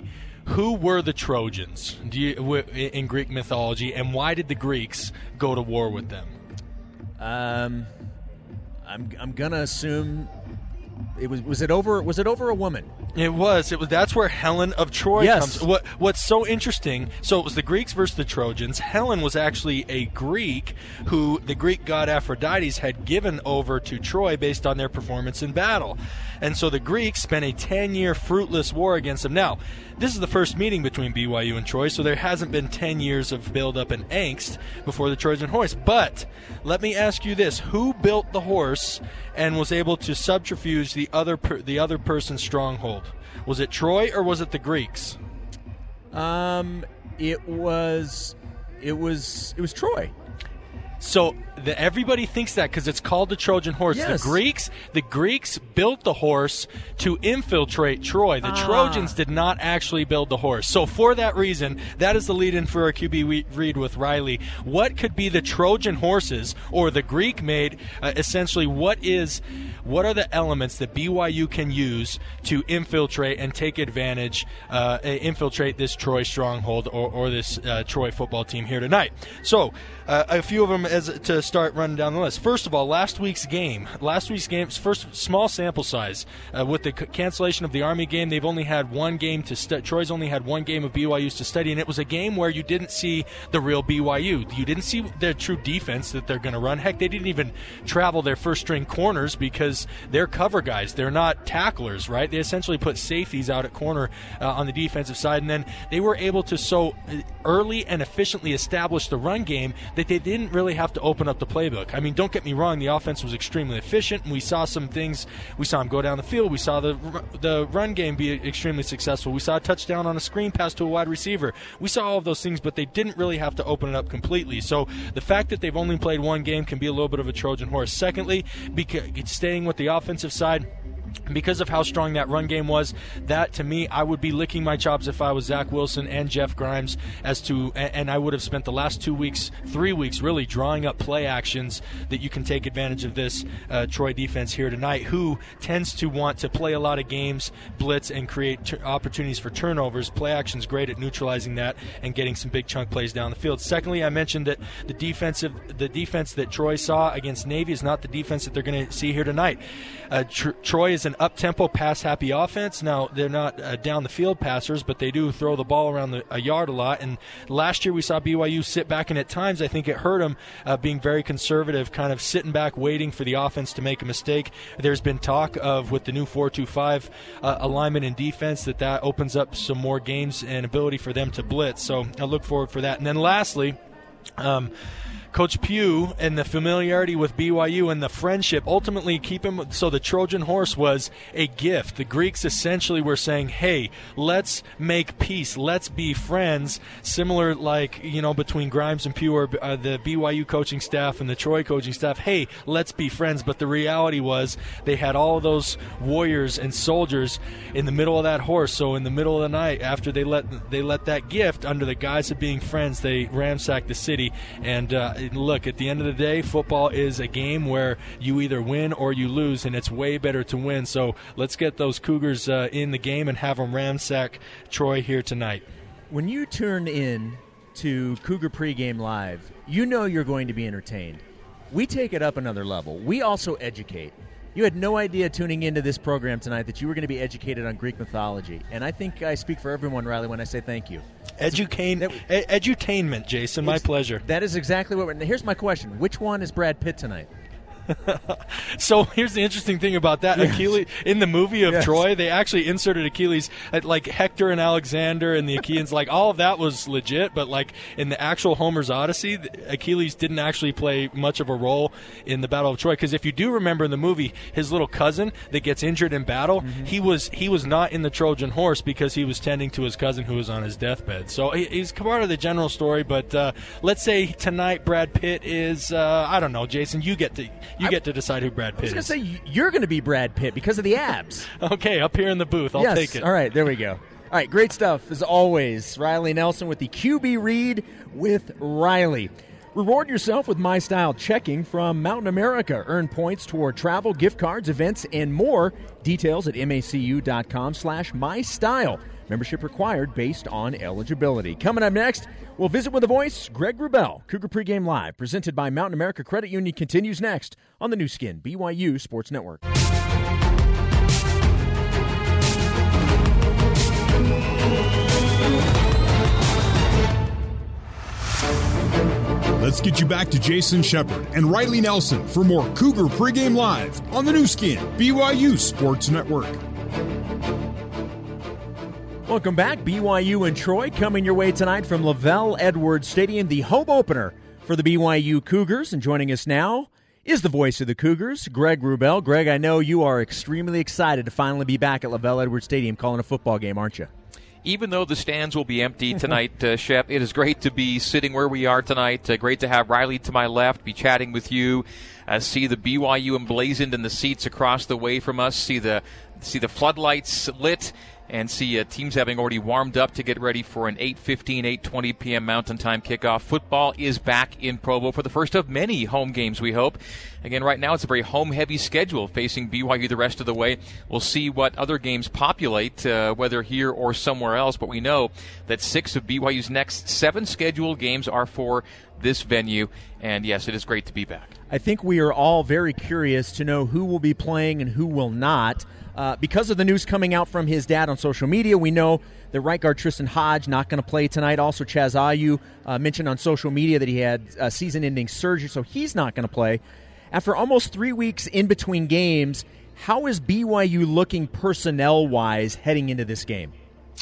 who were the Trojans do you, w- in Greek mythology, and why did the Greeks go to war with them? Um, I'm I'm gonna assume it was was it over was it over a woman? It was. It was. That's where Helen of Troy Yes. comes. What What's so interesting? So it was the Greeks versus the Trojans. Helen was actually a Greek who the Greek god Aphrodite had given over to Troy based on their performance in battle, and so the Greeks spent a ten-year fruitless war against them. Now, this is the first meeting between BYU and Troy, so there hasn't been ten years of build-up and angst before the Trojan horse. But let me ask you this: Who built the horse and was able to subterfuge the other per, the other person's stronghold? Was it Troy or was it the Greeks? Um, it was it was it was Troy. So the, everybody thinks that because it's called the Trojan horse. Yes. The Greeks, the Greeks built the horse to infiltrate Troy. The Ah. Trojans did not actually build the horse. So for that reason, that is the lead-in for our QB read with Riley. What could be the Trojan horses or the Greek made? Uh, essentially, what is what are the elements that BYU can use to infiltrate and take advantage, uh, uh, infiltrate this Troy stronghold or, or this uh, Troy football team here tonight? So, uh, a few of them as to start running down the list. First of all, last week's game, last week's game's first small sample size uh, with the c- cancellation of the Army game. They've only had one game to stu- Troy's only had one game of BYU's to study, and it was a game where you didn't see the real BYU. You didn't see their true defense that they're going to run. Heck, they didn't even travel their first string corners because they're cover guys. They're not tacklers, right? They essentially put safeties out at corner uh, on the defensive side, and then they were able to so uh, early and efficiently establish the run game that they didn't really have to open up the playbook. I mean, don't get me wrong, the offense was extremely efficient, and we saw some things. We saw him go down the field. We saw the the run game be extremely successful. We saw a touchdown on a screen pass to a wide receiver. We saw all of those things, but they didn't really have to open it up completely. So the fact that they've only played one game can be a little bit of a Trojan horse. Secondly, because staying with the offensive side because of how strong that run game was, that to me, I would be licking my chops if I was Zach Wilson and Jeff Grimes as to, and I would have spent the last two weeks, three weeks, really drawing up play actions that you can take advantage of this uh, Troy defense here tonight, who tends to want to play a lot of games, blitz, and create tur opportunities for turnovers. Play action's great at neutralizing that and getting some big chunk plays down the field. Secondly, I mentioned that the defensive, the defense that Troy saw against Navy is not the defense that they're going to see here tonight. Uh, Tr- Troy is an up-tempo, pass-happy offense. Now they're not uh, down the field passers, but they do throw the ball around the, a yard a lot. And last year we saw BYU sit back, and at times I think it hurt them uh, being very conservative, kind of sitting back, waiting for the offense to make a mistake. There's been talk of with the new 4-2-5 uh, alignment in defense that that opens up some more games and ability for them to blitz. So I look forward for that. And then lastly. Um, Coach Pugh and the familiarity with BYU and the friendship ultimately keep him. So the Trojan horse was a gift. The Greeks essentially were saying, "Hey, let's make peace. Let's be friends." Similar, like you know, between Grimes and Pugh, or uh, the BYU coaching staff and the Troy coaching staff. Hey, let's be friends. But the reality was they had all those warriors and soldiers in the middle of that horse. So in the middle of the night, after they let they let that gift under the guise of being friends, they ransacked the city. And uh, look, at the end of the day, football is a game where you either win or you lose, and it's way better to win. So let's get those Cougars uh, in the game and have them ransack Troy here tonight. When you turn in to Cougar pregame live, you know you're going to be entertained. we take it up another level. We also educate. You had no idea tuning into this program tonight that you were going to be educated on Greek mythology, and I think I speak for everyone, Riley, when I say thank you. Educane, e- edutainment, Jason. My pleasure. That is exactly what. We're, here's my question: Which one is Brad Pitt tonight? So here's the interesting thing about that yes. Achilles in the movie of yes. Troy, they actually inserted Achilles like Hector and Alexander and the Achaeans. like all of that was legit, but like in the actual Homer's Odyssey, Achilles didn't actually play much of a role in the Battle of Troy. Because if you do remember in the movie, his little cousin that gets injured in battle, mm-hmm. he was he was not in the Trojan horse because he was tending to his cousin who was on his deathbed. So he's part of the general story. But uh, let's say tonight Brad Pitt is uh, I don't know, Jason. You get to you get to decide who Brad Pitt I was going to say you're going to be Brad Pitt because of the abs. okay, up here in the booth, I'll yes. take it. All right, there we go. All right, great stuff as always. Riley Nelson with the QB read with Riley. Reward yourself with My Style checking from Mountain America. Earn points toward travel, gift cards, events, and more. Details at macu.com slash mystyle. Membership required based on eligibility. Coming up next, we'll visit with the voice, Greg Wrubell. Cougar Pregame Live, presented by Mountain America Credit Union, continues next on the Nu Skin, BYU Sports Network. Let's get you back to Jason Shepard and Riley Nelson for more Cougar Pregame Live on the Nu Skin, BYU Sports Network. Welcome back. BYU and Troy coming your way tonight from LaVell Edwards Stadium, the home opener for the BYU Cougars. And joining us now is the voice of the Cougars, Greg Wrubell. Greg, I know you are extremely excited to finally be back at LaVell Edwards Stadium calling a football game, aren't you? even though the stands will be empty tonight, uh, Shep, it is great to be sitting where we are tonight. Uh, great to have Riley to my left, be chatting with you, uh, see the BYU emblazoned in the seats across the way from us, see the see the floodlights lit and see uh, teams having already warmed up to get ready for an 8:15, 8:20 p.m. Mountain Time kickoff. Football is back in Provo for the first of many home games. We hope. Again, right now it's a very home-heavy schedule facing BYU the rest of the way. We'll see what other games populate, uh, whether here or somewhere else. But we know that six of BYU's next seven scheduled games are for this venue. And yes, it is great to be back. I think we are all very curious to know who will be playing and who will not. Uh, because of the news coming out from his dad on social media, we know that right guard Tristen Hoge not going to play tonight. Also, Chaz Ayu uh, mentioned on social media that he had a season-ending surgery, so he's not going to play. After almost three weeks in between games, how is BYU looking personnel-wise heading into this game?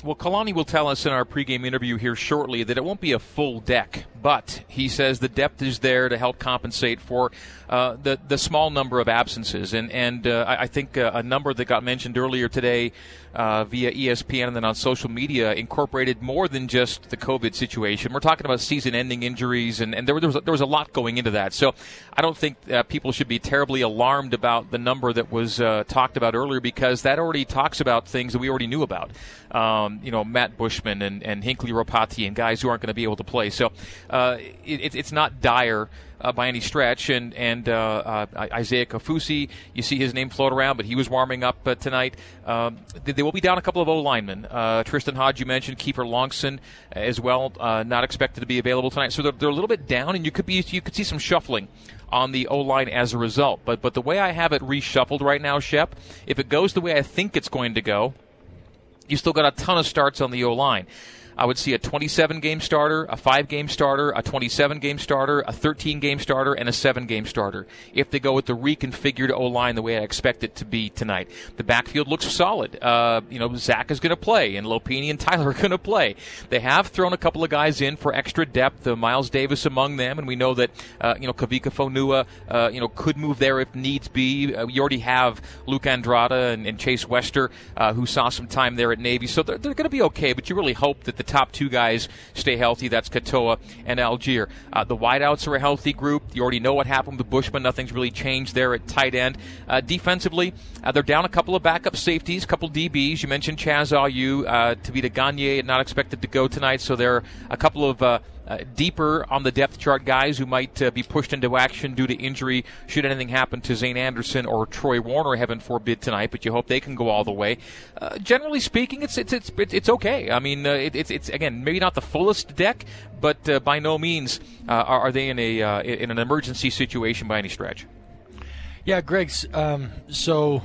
Well, Kalani will tell us in our pregame interview here shortly that it won't be a full deck, but he says the depth is there to help compensate for uh, the the small number of absences, and and uh, I, think uh, a number that got mentioned earlier today uh, via ESPN and then on social media incorporated more than just the COVID situation. We're talking about season-ending injuries, and, and there, there, was there was a lot going into that. So I don't think uh, people should be terribly alarmed about the number that was uh, talked about earlier because that already talks about things that we already knew about. Um, you know, Matt Bushman and, and Hinckley Ropati and guys who aren't going to be able to play. So uh, it, it's not dire uh, by any stretch. And and uh, uh, Isaiah Kaufusi, you see his name float around, but he was warming up uh, tonight. Um, they, will be down a couple of O linemen. Uh, Tristen Hoge, you mentioned Kiefer Longson as well, not expected to be available tonight. So they're, they're a little bit down, and you could be you could see some shuffling on the O line as a result. But but the way I have it reshuffled right now, Shep, if it goes the way I think it's going to go, you still got a ton of starts on the O line. I would see a 27 game starter, a 5 game starter, a 27 game starter, a 13 game starter, and a 7 game starter if they go with the reconfigured O line the way I expect it to be tonight. The backfield looks solid. Uh, you know, Zach is going to play, and Lopini and Tyler are going to play. They have thrown a couple of guys in for extra depth, uh, Miles Davis among them, and we know that, uh, you know, Kavika Fonua, uh, you know, could move there if needs be. Uh, you already have Luke Andrada and, and Chase Wester, uh, who saw some time there at Navy, so they're, they're going to be okay, but you really hope that the top two guys stay healthy. That's Katoa and Allgeier. Uh, the wideouts are a healthy group. You already know what happened with Bushman. Nothing's really changed there at tight end. Uh, defensively, uh, they're down a couple of backup safeties, a couple DBs. You mentioned Chaz Ayu. Uh, Tavita Gagne not expected to go tonight, so there are a couple of uh, deeper on the depth chart guys who might uh, be pushed into action due to injury should anything happen to Zayne Anderson or Troy Warner, heaven forbid, tonight. But you hope they can go all the way. Uh, generally speaking, it's it's it's it's okay. I mean, uh, it, it's it's again maybe not the fullest deck, but uh, by no means are, are, they in a in an emergency situation by any stretch. Yeah, Greg's. Um, so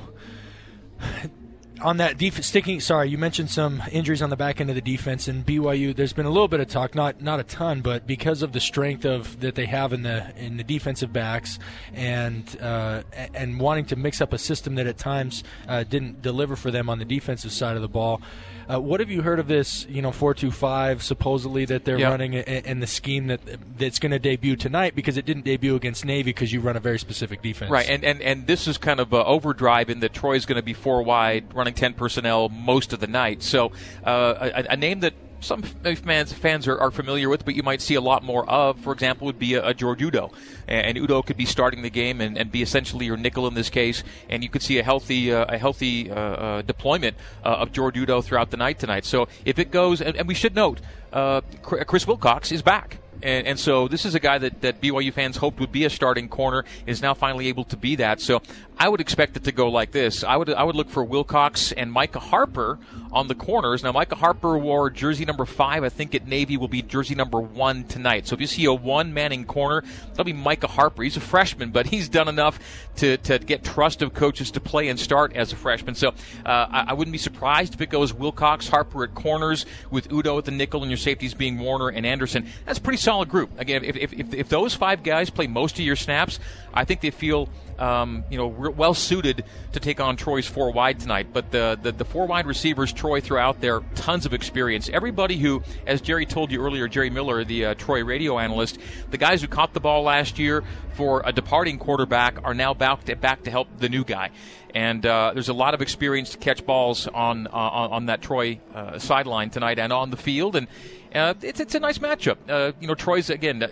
on that def- sticking sorry you mentioned some injuries on the back end of the defense and BYU there's been a little bit of talk not not a ton but because of the strength of that they have in the in the defensive backs and uh, and wanting to mix up a system that at times uh, didn't deliver for them on the defensive side of the ball uh, what have you heard of this? You know, four two five supposedly that they're yep. running, and the scheme that that's going to debut tonight because it didn't debut against Navy because you run a very specific defense. Right, and and, and this is kind of overdrive in that Troy's going to be four wide, running ten personnel most of the night. So uh, a, a name that some fans fans are, are, familiar with, but you might see a lot more of. For example, would be a, a George Udo, and, Udo could be starting the game and, and, be essentially your nickel in this case, and you could see a healthy uh, a healthy uh, uh, deployment uh, of George Udo throughout the night tonight. So if it goes, and, and we should note, uh, Chris Wilcox is back. And, and, so this is a guy that, that BYU fans hoped would be a starting corner is now finally able to be that. So I would expect it to go like this. I would I would look for Wilcox and Micah Harper on the corners. Now Micah Harper wore jersey number five. I think at Navy will be jersey number one tonight. So if you see a one man in corner, that'll be Micah Harper. He's a freshman, but he's done enough to, to get trust of coaches to play and start as a freshman. So uh, I, I, wouldn't be surprised if it goes Wilcox, Harper at corners with Udo at the nickel and your safeties being Warner and Anderson. That's a pretty solid group. Again, if, if, if, if those five guys play most of your snaps, I think they feel um, you know, well suited to take on Troy's four wide tonight. But the, the, the four wide receivers Troy threw out there, tons of experience. Everybody who, as Jerry told you earlier, Jerry Miller, the uh, Troy radio analyst, the guys who caught the ball last year for a departing quarterback are now back to, back to help the new guy. And uh, there's a lot of experience to catch balls on uh, on that Troy uh, sideline tonight and on the field, and uh, it's it's a nice matchup. Uh, you know, Troy's again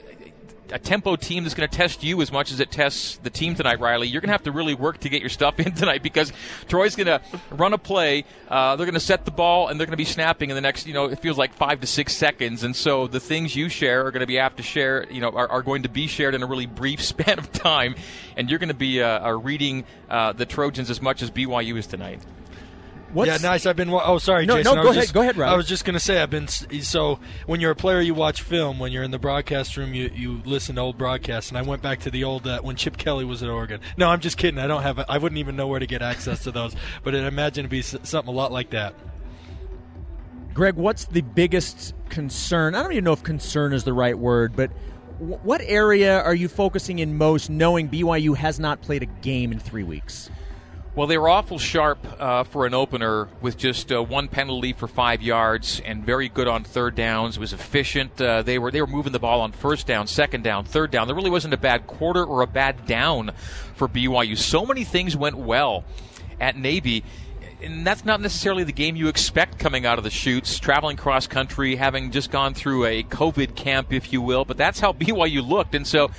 a tempo team that's going to test you as much as it tests the team tonight, Riley. You're going to have to really work to get your stuff in tonight because Troy's going to run a play. Uh, they're going to set the ball and they're going to be snapping in the next, you know, it feels like five to six seconds. And so the things you share are going to be apt to share, you know, are, are going to be shared in a really brief span of time. And you're going to be uh, reading uh, the Trojans as much as BYU is tonight. What's, yeah, nice. I've been. Oh, sorry, no, Jason. No, go ahead. Just, go ahead, Rob. I was just going to say I've been. So when you're a player, you watch film. When you're in the broadcast room, you, you listen to old broadcasts. And I went back to the old uh, when Chip Kelly was at Oregon. No, I'm just kidding. I don't have. I wouldn't even know where to get access to those. But I imagine it'd be something a lot like that. Greg, what's the biggest concern? I don't even know if concern is the right word, but what area are you focusing in most, knowing BYU has not played a game in three weeks? Well, they were awful sharp uh, for an opener with just uh, one penalty for five yards and very good on third downs. It was efficient. Uh, they were they were moving the ball on first down, second down, third down. There really wasn't a bad quarter or a bad down for BYU. So many things went well at Navy. And that's not necessarily the game you expect coming out of the chutes, traveling cross country, having just gone through a COVID camp, if you will. But that's how BYU looked. And so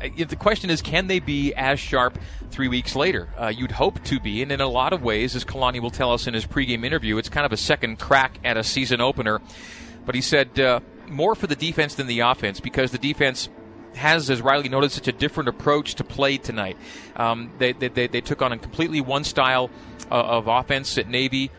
the question is, can they be as sharp three weeks later? Uh, you'd hope to be, and in a lot of ways, as Kalani will tell us in his pregame interview, it's kind of a second crack at a season opener. But he said uh, more for the defense than the offense because the defense has, as Riley noted, such a different approach to play tonight. Um, they, they, they, took on a completely one style uh, of offense at Navy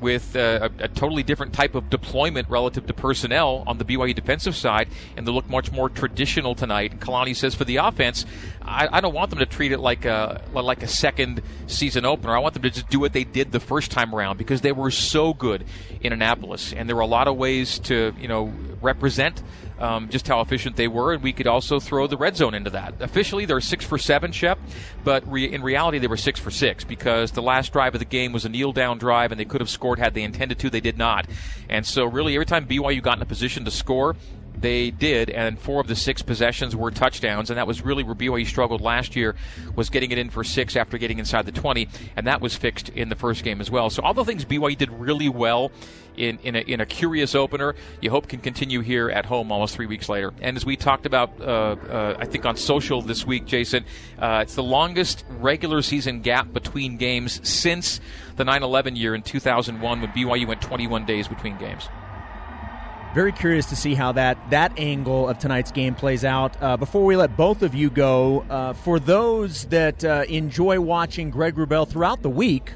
with uh, a, a, totally different type of deployment relative to personnel on the BYU defensive side, and they look much more traditional tonight. And Kalani says for the offense, I, I, don't want them to treat it like a like a second season opener. I want them to just do what they did the first time around because they were so good in Annapolis, and there were a lot of ways to you know represent um, just how efficient they were, and we could also throw the red zone into that. Officially, they're six for seven, Shep, but re- in reality, they were six for six because the last drive of the game was a kneel down drive, and they could have scored had they intended to. They did not, and so really every time BYU got in a position to score, they did, and four of the six possessions were touchdowns, and that was really where BYU struggled last year, was getting it in for six after getting inside the 20, and that was fixed in the first game as well. So all the things BYU did really well in, in, a, in a curious opener, you hope can continue here at home almost three weeks later. And as we talked about, uh, uh, I think on social this week, Jason, uh, it's the longest regular season gap between games since the 9 11 year in 2001 when BYU went 21 days between games. very curious to see how that that angle of tonight's game plays out. Uh, before we let both of you go, uh, for those that uh, enjoy watching Greg Wrubell throughout the week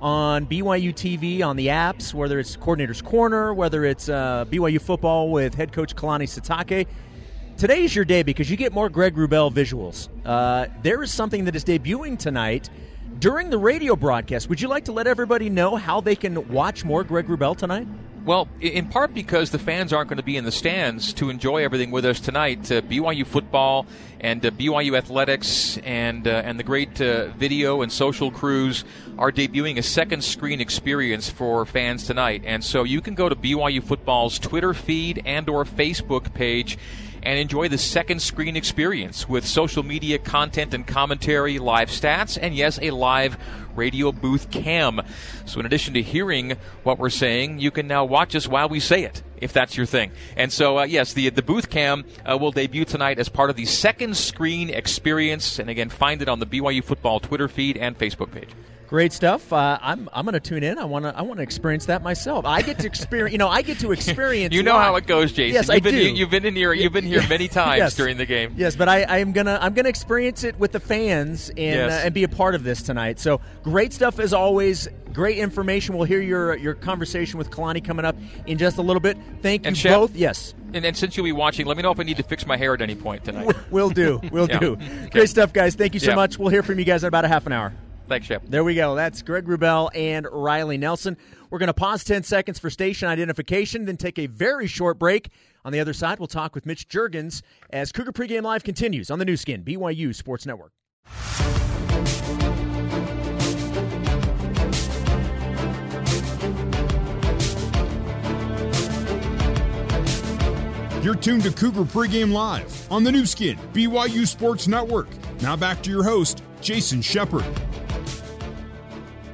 on BYU TV, on the apps, whether it's Coordinator's Corner, whether it's uh, BYU football with head coach Kalani Sitake. Today is your day because you get more Greg Wrubell visuals. Uh, there is something that is debuting tonight during the radio broadcast. Would you like to let everybody know how they can watch more Greg Wrubell tonight? Well, in part because the fans aren't going to be in the stands to enjoy everything with us tonight. Uh, BYU football and uh, BYU athletics and uh, and the great uh, video and social crews are debuting a second screen experience for fans tonight. And so you can go to BYU football's Twitter feed and or Facebook page and enjoy the second screen experience with social media content and commentary, live stats, and yes, a live radio booth cam. So, in addition to hearing what we're saying, you can now watch us while we say it, if that's your thing. And so, uh, yes, the the booth cam uh, will debut tonight as part of the second screen experience. And again, find it on the BYU football Twitter feed and Facebook page. Great stuff. Uh, I'm I'm going to tune in. I want to I want to experience that myself. I get to experience. You know, I get to experience. you know live. how it goes, Jason. Yes, you've I been, do. You, have been in here. You've been here many times Yes. during the game. Yes, but I, I'm gonna I'm gonna experience it with the fans and Yes. uh, and be a part of this tonight. So great stuff as always. Great information. We'll hear your your conversation with Kalani coming up in just a little bit. Thank you And Shep? both. Yes, And, and since you'll be watching, let me know if I need to fix my hair at any point tonight. we'll do. We'll Yeah. do. Okay. Great stuff, guys. Thank you so Yeah. much. We'll hear from you guys in about a half an hour. Thanks, Shep. There we go. That's Greg Wrubell and Riley Nelson. We're going to pause 10 seconds for station identification, then take a very short break. On the other side, we'll talk with Mitch Juergens as Cougar Pregame Live continues on the Nu Skin, BYU Sports Network. You're tuned to Cougar Pregame Live on the Nu Skin, BYU Sports Network. Now back to your host, Jason Shepard.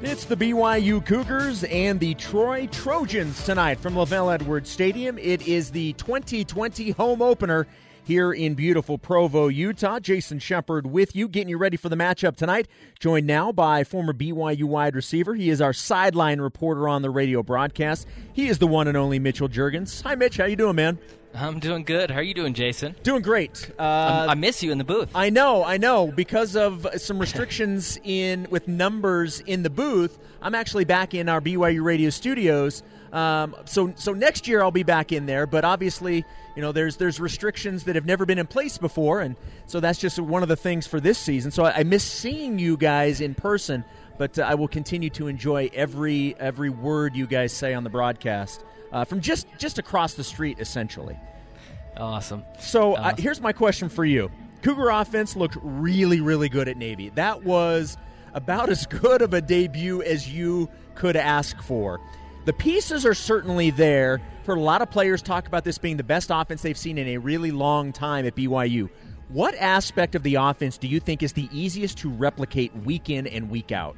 It's the BYU Cougars and the Troy Trojans tonight from LaVell Edwards Stadium. It is the 2020 home opener here in beautiful Provo, Utah. Jason Shepard with you, getting you ready for the matchup tonight. Joined now by former BYU wide receiver. He is our sideline reporter on the radio broadcast. He is the one and only Mitchell Juergens. Hi, Mitch. How you doing, man? I'm doing good. How are you doing, Jason? Doing great. Uh, I'm- miss you in the booth. I know, I know. Because of some restrictions in with numbers in the booth, I'm actually back in our BYU radio studios. Um, so, so next year I'll be back in there. But obviously, you know, there's there's restrictions that have never been in place before, and so that's just one of the things for this season. So I, I miss seeing you guys in person, but uh, I will continue to enjoy every every word you guys say on the broadcast uh, from just just across the street, essentially. Awesome. So uh, here's my question for you. Cougar offense looked really, really good at Navy. That was about as good of a debut as you could ask for. The pieces are certainly there. For a lot of players, talk about this being the best offense they've seen in a really long time at BYU. What aspect of the offense do you think is the easiest to replicate week in and week out?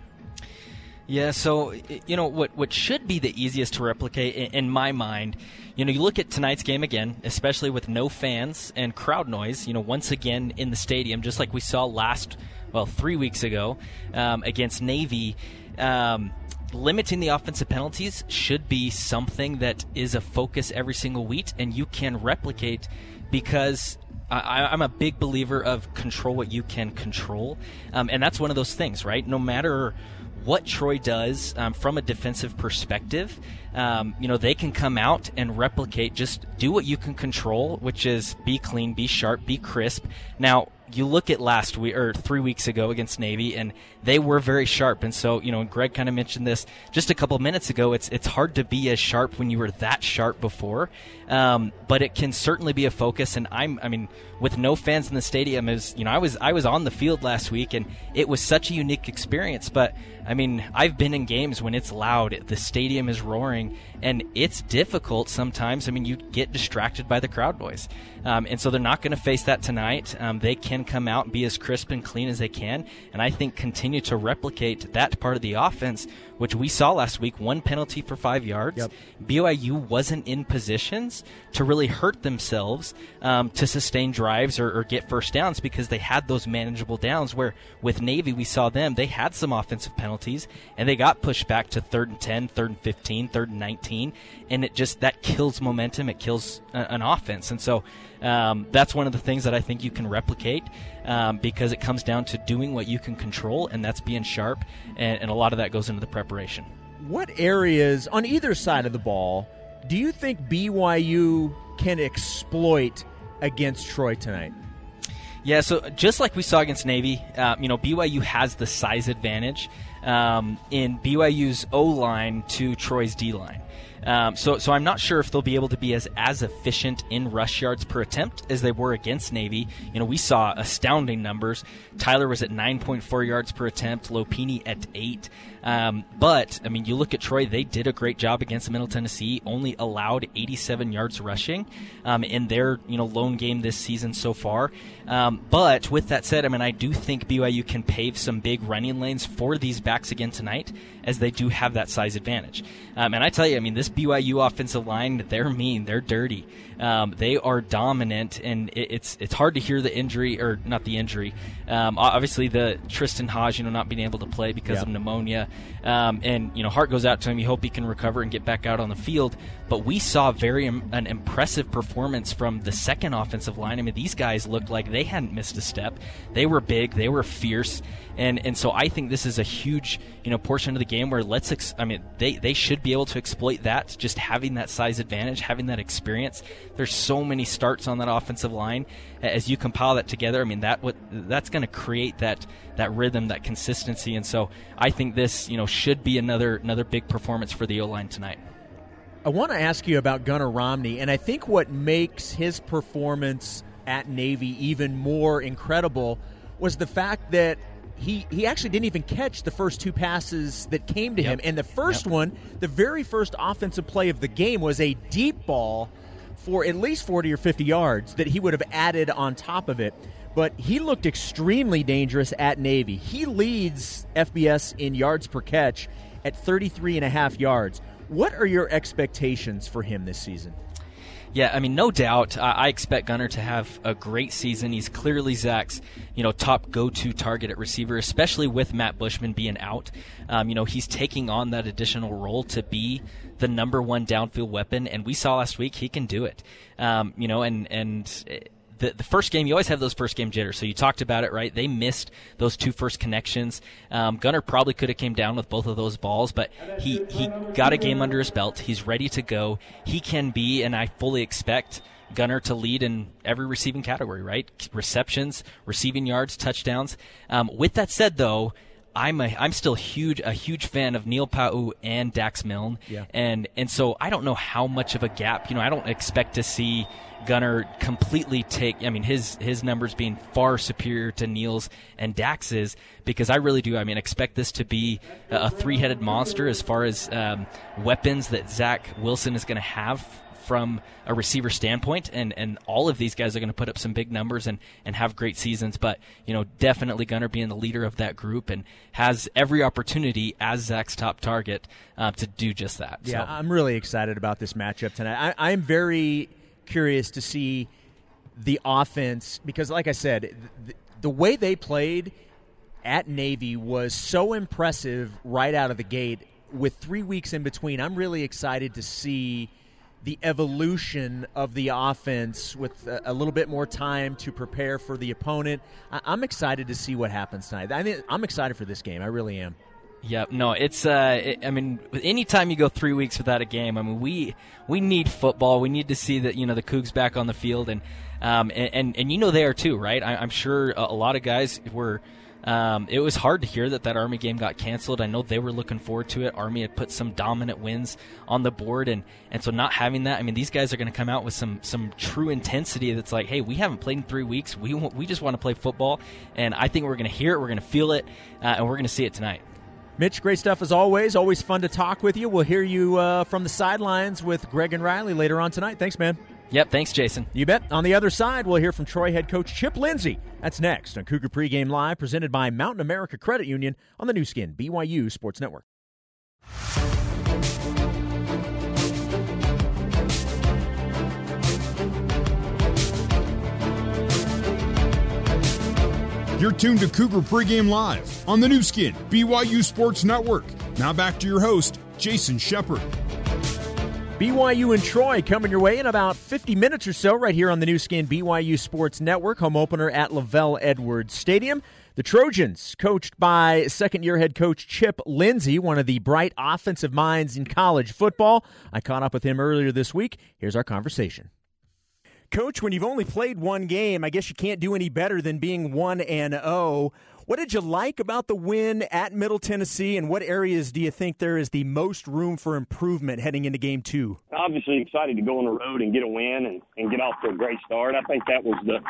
Yeah, so you know what what should be the easiest to replicate in, in my mind, you know, you look at tonight's game again, especially with no fans and crowd noise, you know, once again in the stadium just like we saw last well, 3 weeks ago um, against Navy. Um, limiting the offensive penalties should be something that is a focus every single week and you can replicate because I, I'm a big believer of control what you can control, um, and that's one of those things, right? No matter what Troy does um, from a defensive perspective, um, you know they can come out and replicate. Just do what you can control, which is be clean, be sharp, be crisp. Now you look at last week or three weeks ago against Navy, and they were very sharp. And so you know, Greg kind of mentioned this just a couple minutes ago. It's it's hard to be as sharp when you were that sharp before, um, but it can certainly be a focus. And I'm I mean, with no fans in the stadium, is you know I was I was on the field last week, and it was such a unique experience. But I mean, I've been in games when it's loud, the stadium is roaring, and it's difficult sometimes. I mean, you get distracted by the crowd noise. Um, and so they're not going to face that tonight. Um, they can come out and be as crisp and clean as they can. And I think continue to replicate that part of the offense which we saw last week, one penalty for five yards. Yep. BYU wasn't in positions to really hurt themselves um, to sustain drives or, or get first downs because they had those manageable downs. Where with Navy, we saw them, they had some offensive penalties and they got pushed back to third and 10, third and 15, third and 19. And it just, that kills momentum, it kills a, an offense. And so um, that's one of the things that I think you can replicate um, because it comes down to doing what you can control, and that's being sharp. And, and a lot of that goes into the preparation. What areas on either side of the ball do you think BYU can exploit against Troy tonight? Yeah, so just like we saw against Navy, uh, you know, BYU has the size advantage um, in BYU's O line to Troy's D line. Um, so, so I'm not sure if they'll be able to be as as efficient in rush yards per attempt as they were against Navy. You know, we saw astounding numbers. Tyler was at 9.4 yards per attempt, Lopini at eight. Um, but I mean, you look at Troy; they did a great job against Middle Tennessee. Only allowed 87 yards rushing um, in their you know lone game this season so far. Um, but with that said, I mean, I do think BYU can pave some big running lanes for these backs again tonight, as they do have that size advantage. Um, and I tell you, I mean, this BYU offensive line, they're mean, they're dirty, um, they are dominant, and it, it's it's hard to hear the injury or not the injury. Um, obviously, the Tristen Hoge, you know, not being able to play because Yeah. of pneumonia, um, and you know, heart goes out to him. You hope he can recover and get back out on the field. But we saw very im- an impressive performance from the second offensive line. I mean, these guys looked like they hadn't missed a step. They were big, they were fierce, and and so I think this is a huge you know portion of the game where let's ex- I mean they they should be able to exploit that just having that size advantage, having that experience. There's so many starts on that offensive line. As you compile that together, I mean that what that's going to create that that rhythm, that consistency, and so I think this you know should be another another big performance for the O line tonight. I want to ask you about Gunnar Romney, and I think what makes his performance at Navy even more incredible was the fact that he he actually didn't even catch the first two passes that came to him, and the first one, the very first offensive play of the game, was a deep ball for at least forty or fifty yards that he would have added on top of it. But he looked extremely dangerous at Navy. He leads FBS in yards per catch at 33 and a half yards. What are your expectations for him this season? Yeah, I mean, no doubt. I expect Gunner to have a great season. He's clearly Zach's, you know, top go-to target at receiver, especially with Matt Bushman being out. Um, you know, he's taking on that additional role to be the number one downfield weapon, and we saw last week he can do it. Um, you know, and and. The, the first game, you always have those first game jitters. So you talked about it, right? They missed those two first connections. Um, Gunner probably could have came down with both of those balls, but he he got a game under his belt. He's ready to go. He can be, and I fully expect Gunner to lead in every receiving category, right? Receptions, receiving yards, touchdowns. Um, with that said, though. I'm a, I'm still huge a huge fan of Neil Pau'u and Dax Milne, Yeah. and and so I don't know how much of a gap. You know, I don't expect to see Gunner completely take. I mean, his his numbers being far superior to Neil's and Dax's because I really do. I mean, expect this to be a, a three headed monster as far as um, weapons that Zach Wilson is going to have from a receiver standpoint, and, and all of these guys are going to put up some big numbers and, and have great seasons. But you know, definitely Gunner being the leader of that group and has every opportunity as Zach's top target uh, to do just that. Yeah, So- I'm really excited about this matchup tonight. I, I'm very curious to see the offense because, like I said, the, the way they played at Navy was so impressive right out of the gate. With three weeks in between, I'm really excited to see the evolution of the offense with a, a little bit more time to prepare for the opponent. I, I'm excited to see what happens tonight. I mean, I'm excited for this game. I really am. Yep. No, it's. Uh, it, I mean, anytime you go three weeks without a game, I mean, we we need football. We need to see that you know the Cougs back on the field, and um, and, and and you know they are too, right? I, I'm sure a, a lot of guys were. Um, it was hard to hear that that Army game got canceled. I know they were looking forward to it. Army had put some dominant wins on the board, and and so not having that, I mean, these guys are going to come out with some some true intensity. That's like, hey, we haven't played in three weeks. We we just want to play football, and I think we're going to hear it. We're going to feel it, uh, and we're going to see it tonight. Mitch, great stuff as always. Always fun to talk with you. We'll hear you uh, from the sidelines with Greg and Riley later on tonight. Thanks, man. Yep. Thanks, Jason. You bet. On the other side, we'll hear from Troy head coach Chip Lindsey. That's next on Cougar Pregame Live, presented by Mountain America Credit Union on the Nu Skin, BYU Sports Network. You're tuned to Cougar Pregame Live on the Nu Skin, BYU Sports Network. Now back to your host, Jason Shepard. BYU and Troy coming your way in about 50 minutes or so right here on the Nu Skin BYU Sports Network. Home opener at LaVell Edwards Stadium. The Trojans, coached by second year head coach Chip Lindsey, one of the bright offensive minds in college football. I caught up with him earlier this week. Here's our conversation. Coach, when you've only played one game, I guess you can't do any better than being 1 and 0. What did you like about the win at Middle Tennessee, and what areas do you think there is the most room for improvement heading into game two? Obviously, excited to go on the road and get a win and, and get off to a great start. I think that was the,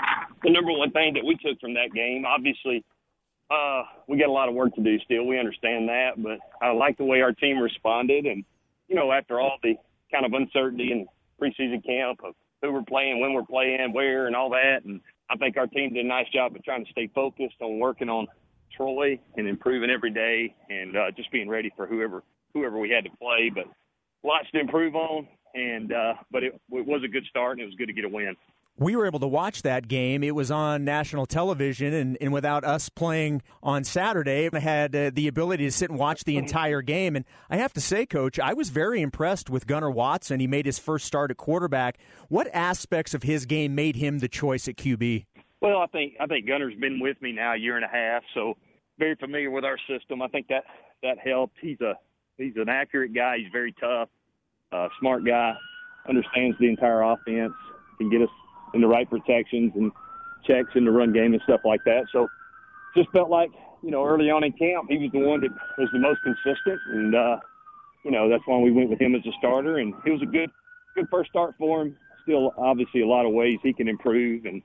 the number one thing that we took from that game. Obviously, uh, we got a lot of work to do still. We understand that, but I like the way our team responded. And, you know, after all the kind of uncertainty in preseason camp of who we're playing, when we're playing, where, and all that. And I think our team did a nice job of trying to stay focused on working on Troy and improving every day, and uh, just being ready for whoever whoever we had to play. But lots to improve on, and uh, but it, it was a good start, and it was good to get a win we were able to watch that game. It was on national television, and, and without us playing on Saturday, I had uh, the ability to sit and watch the entire game. And I have to say, Coach, I was very impressed with Gunnar Watson. He made his first start at quarterback. What aspects of his game made him the choice at QB? Well, I think I think Gunnar's been with me now a year and a half, so very familiar with our system. I think that that helped. He's a he's an accurate guy. He's very tough, uh, smart guy, understands the entire offense, can get us in the right protections and checks in the run game and stuff like that. So just felt like, you know, early on in camp, he was the one that was the most consistent. And, uh, you know, that's why we went with him as a starter. And it was a good, good first start for him. Still, obviously, a lot of ways he can improve, and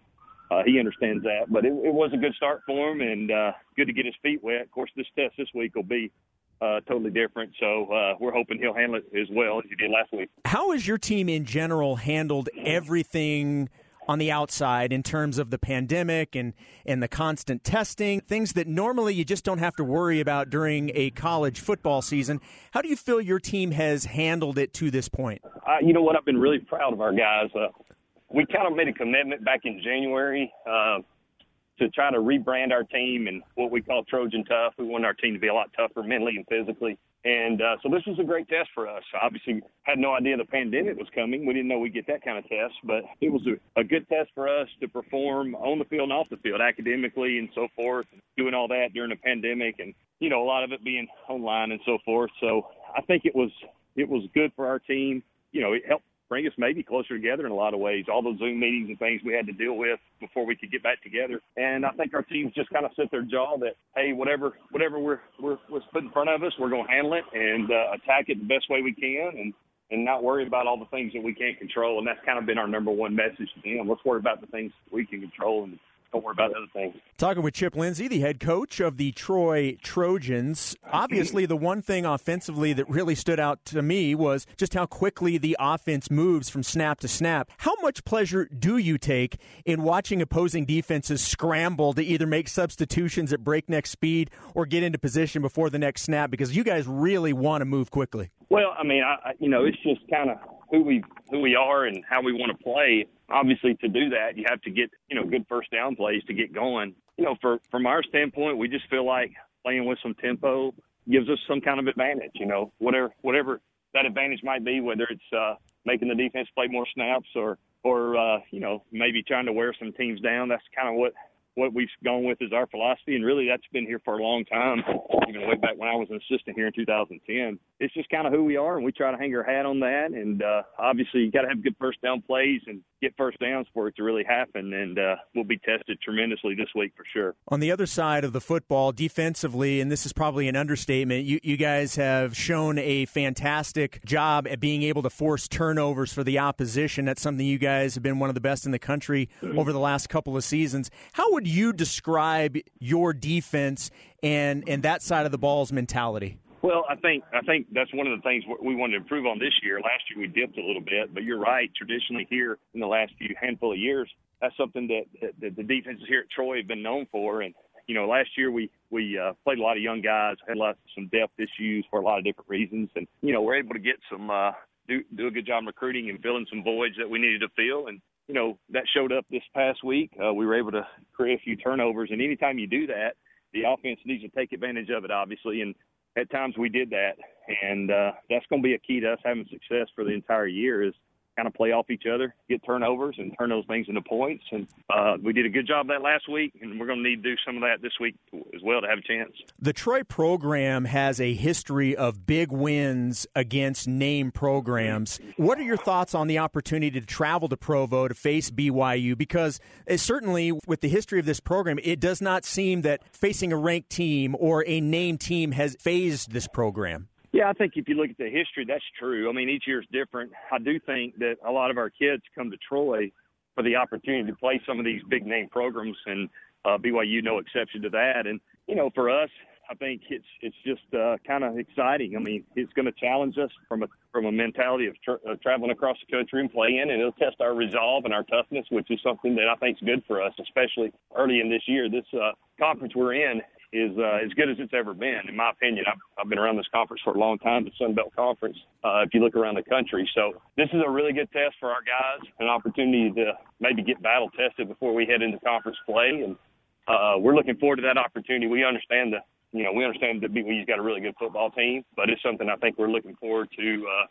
uh, he understands that. But it, it was a good start for him, and uh, good to get his feet wet. Of course, this test this week will be uh, totally different. So uh, we're hoping he'll handle it as well as he did last week. How has your team in general handled everything on the outside in terms of the pandemic and, and the constant testing, things that normally you just don't have to worry about during a college football season. How do you feel your team has handled it to this point? Uh, you know what? I've been really proud of our guys. Uh, we kind of made a commitment back in January uh, to try to rebrand our team and what we call Trojan Tough. We want our team to be a lot tougher mentally and physically. And uh, so this was a great test for us. Obviously, had no idea the pandemic was coming. We didn't know we'd get that kind of test, but it was a, a good test for us to perform on the field and off the field, academically and so forth, doing all that during the pandemic, and you know a lot of it being online and so forth. So I think it was it was good for our team. You know, it helped bring us maybe closer together in a lot of ways. All those Zoom meetings and things we had to deal with before we could get back together. And I think our teams just kind of set their jaw that hey, whatever whatever we're we're, we're put in front of us, we're going to handle it and uh, attack it the best way we can, and and not worry about all the things that we can't control. And that's kind of been our number one message to them. Let's worry about the things we can control and don't worry about other things. Talking with Chip Lindsey, the head coach of the Troy Trojans. Obviously, the one thing offensively that really stood out to me was just how quickly the offense moves from snap to snap. How much pleasure do you take in watching opposing defenses scramble to either make substitutions at breakneck speed or get into position before the next snap? Because you guys really want to move quickly. Well, I mean, I, you know, it's just kind of who we who we are and how we want to play. Obviously to do that you have to get you know good first down plays to get going. You know for from our standpoint we just feel like playing with some tempo gives us some kind of advantage you know whatever whatever that advantage might be whether it's uh making the defense play more snaps or or uh you know maybe trying to wear some teams down. That's kind of what what we've gone with is our philosophy, and really that's been here for a long time, even way back when I was an assistant here in 2010. It's just kind of who we are, and we try to hang our hat on that. And uh, obviously, you got to have good first down plays and get first downs for it to really happen. And uh, we'll be tested tremendously this week for sure. On the other side of the football, defensively, and this is probably an understatement, you, you guys have shown a fantastic job at being able to force turnovers for the opposition. That's something you guys have been one of the best in the country over the last couple of seasons. How would you describe your defense and and that side of the ball's mentality? Well, I think I think that's one of the things we wanted to improve on this year. Last year we dipped a little bit, but you're right. Traditionally, here in the last few handful of years, that's something that, that, that the defenses here at Troy have been known for, and You know, last year we we uh, played a lot of young guys, had a lot some depth issues for a lot of different reasons, and you know we're able to get some uh, do do a good job recruiting and filling some voids that we needed to fill, and you know that showed up this past week. Uh, we were able to create a few turnovers, and anytime you do that, the offense needs to take advantage of it, obviously, and at times we did that, and uh, that's going to be a key to us having success for the entire year. Is kind of play off each other, get turnovers, and turn those things into points. And uh, we did a good job of that last week, and we're going to need to do some of that this week as well to have a chance. The Troy program has a history of big wins against name programs. What are your thoughts on the opportunity to travel to Provo to face BYU? Because uh, certainly, with the history of this program, it does not seem that facing a ranked team or a named team has phased this program. Yeah, I think if you look at the history, that's true. I mean, each year is different. I do think that a lot of our kids come to Troy for the opportunity to play some of these big name programs, and uh, BYU no exception to that. And you know, for us, I think it's it's just uh, kind of exciting. I mean, it's going to challenge us from a from a mentality of tra- uh, traveling across the country and playing, and it'll test our resolve and our toughness, which is something that I think is good for us, especially early in this year. This uh, conference we're in is uh, as good as it's ever been, in my opinion. I've, I've been around this conference for a long time, the Sun Belt Conference. Uh, if you look around the country, so this is a really good test for our guys, an opportunity to maybe get battle tested before we head into conference play, and uh, we're looking forward to that opportunity. We understand the, you know, we understand that BYU's got a really good football team, but it's something I think we're looking forward to. Uh,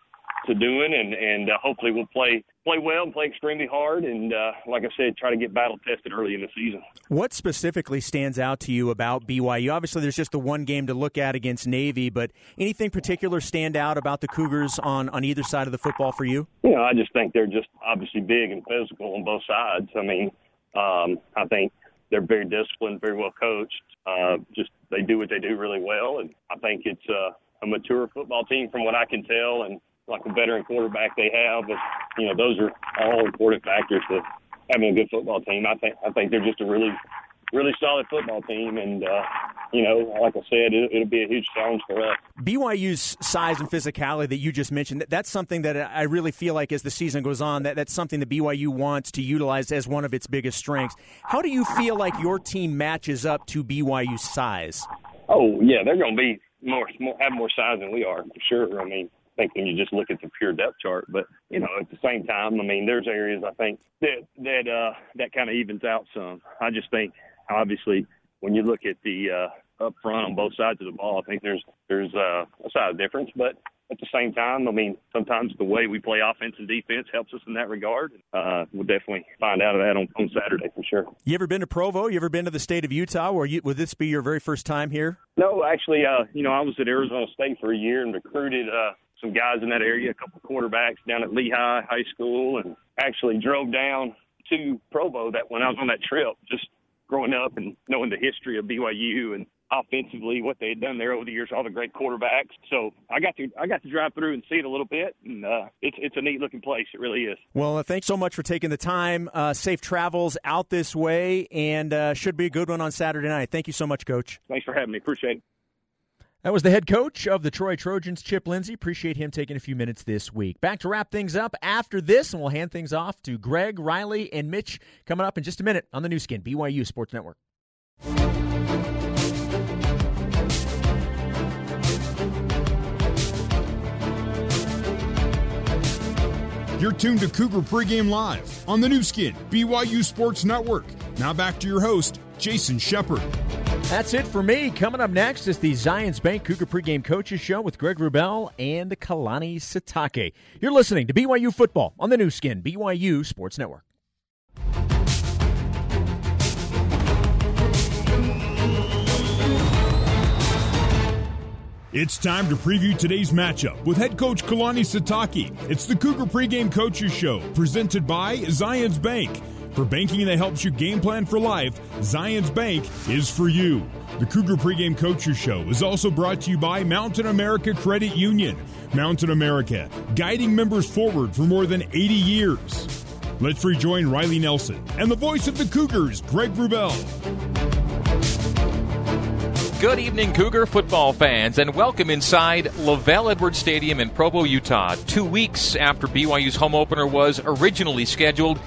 to doing, and and uh, hopefully we'll play play well and play extremely hard, and uh, like I said, try to get battle tested early in the season. What specifically stands out to you about BYU? Obviously, there's just the one game to look at against Navy, but anything particular stand out about the Cougars on on either side of the football for you? You know, I just think they're just obviously big and physical on both sides. I mean, um, I think they're very disciplined, very well coached. Uh, just they do what they do really well, and I think it's uh, a mature football team from what I can tell, and like a veteran quarterback they have. But you know, those are all important factors to having a good football team. I think I think they're just a really really solid football team, and uh, you know, like I said, it, will be a huge challenge for us. BYU's size and physicality that you just mentioned, that's something that I really feel like as the season goes on, that that's something that BYU wants to utilize as one of its biggest strengths. How do you feel like your team matches up to BYU's size? Oh yeah, they're going to be more, more have more size than we are for sure. I mean, think when you just look at the pure depth chart. But you know, at the same time, I mean, there's areas I think that that uh, that kind of evens out some. I just think, obviously, when you look at the uh, up front on both sides of the ball, I think there's there's uh, a size difference, but. At the same time, I mean, sometimes the way we play offense and defense helps us in that regard. Uh, we'll definitely find out of that on, on Saturday for sure. You ever been to Provo? You ever been to the state of Utah? Or you, would this be your very first time here? No, actually, uh, you know, I was at Arizona State for a year and recruited uh, some guys in that area, a couple quarterbacks down at Lehi High School, and actually drove down to Provo that when I was on that trip, just growing up and knowing the history of BYU and offensively what they had done there over the years, all the great quarterbacks. So I got to I got to drive through and see it a little bit, and uh, it's it's a neat looking place. It really is. Well, uh, thanks so much for taking the time. Uh, safe travels out this way, and uh, should be a good one on Saturday night. Thank you so much, Coach. Thanks for having me. Appreciate it. That was the head coach of the Troy Trojans, Chip Lindsey. Appreciate him taking a few minutes this week. Back to wrap things up after this, and we'll hand things off to Greg, Riley, and Mitch coming up in just a minute on the Nu Skin, BYU Sports Network. You're tuned to Cougar Pregame Live on the Nu Skin, BYU Sports Network. Now back to your host, Jason Shepard. That's it for me. Coming up next is the Zions Bank Cougar Pregame Coaches Show with Greg Wrubell and Kalani Sitake. You're listening to BYU Football on the Nu Skin, BYU Sports Network. It's time to preview today's matchup with head coach Kalani Sitake. It's the Cougar Pregame Coaches Show, presented by Zions Bank. For banking that helps you game plan for life, Zions Bank is for you. The Cougar Pregame Coaches Show is also brought to you by Mountain America Credit Union. Mountain America, guiding members forward for more than 80 years. Let's rejoin Riley Nelson and the voice of the Cougars, Greg Wrubell. Good evening, Cougar football fans, and welcome inside LaVell Edwards Stadium in Provo, Utah, two weeks after BYU's home opener was originally scheduled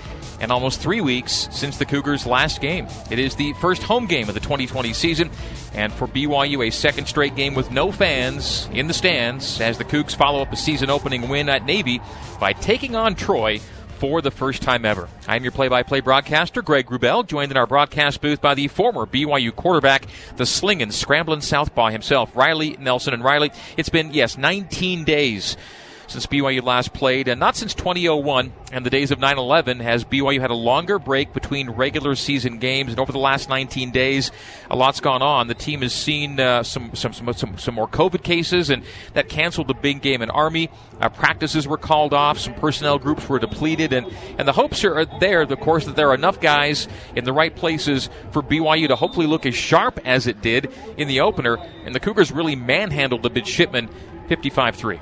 and almost three weeks since the Cougars' last game. It is the first home game of the 2020 season, and for BYU, a second straight game with no fans in the stands as the Cougs follow up a season opening win at Navy by taking on Troy for the first time ever. I'm your play by play broadcaster, Greg Wrubell, joined in our broadcast booth by the former BYU quarterback, the slinging, scrambling Southpaw himself, Riley Nelson. And Riley, it's been, yes, 19 days since BYU last played, and not since 2001 and the days of 9 11 has BYU had a longer break between regular season games. And over the last 19 days, a lot's gone on. The team has seen uh, some, some, some, some, some more COVID cases, and that canceled the big game in Army. Uh, practices were called off, some personnel groups were depleted, and, and the hopes are there, of course, that there are enough guys in the right places for BYU to hopefully look as sharp as it did in the opener. And the Cougars really manhandled the midshipmen 55 3.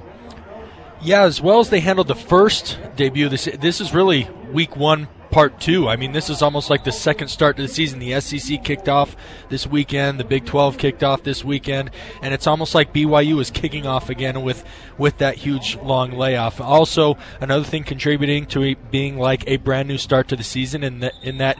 Yeah, as well as they handled the first debut, this this is really week one part two. I mean, this is almost like the second start to the season. The SEC kicked off this weekend, the Big 12 kicked off this weekend, and it's almost like BYU is kicking off again with with that huge long layoff. Also, another thing contributing to it being like a brand new start to the season, in that in that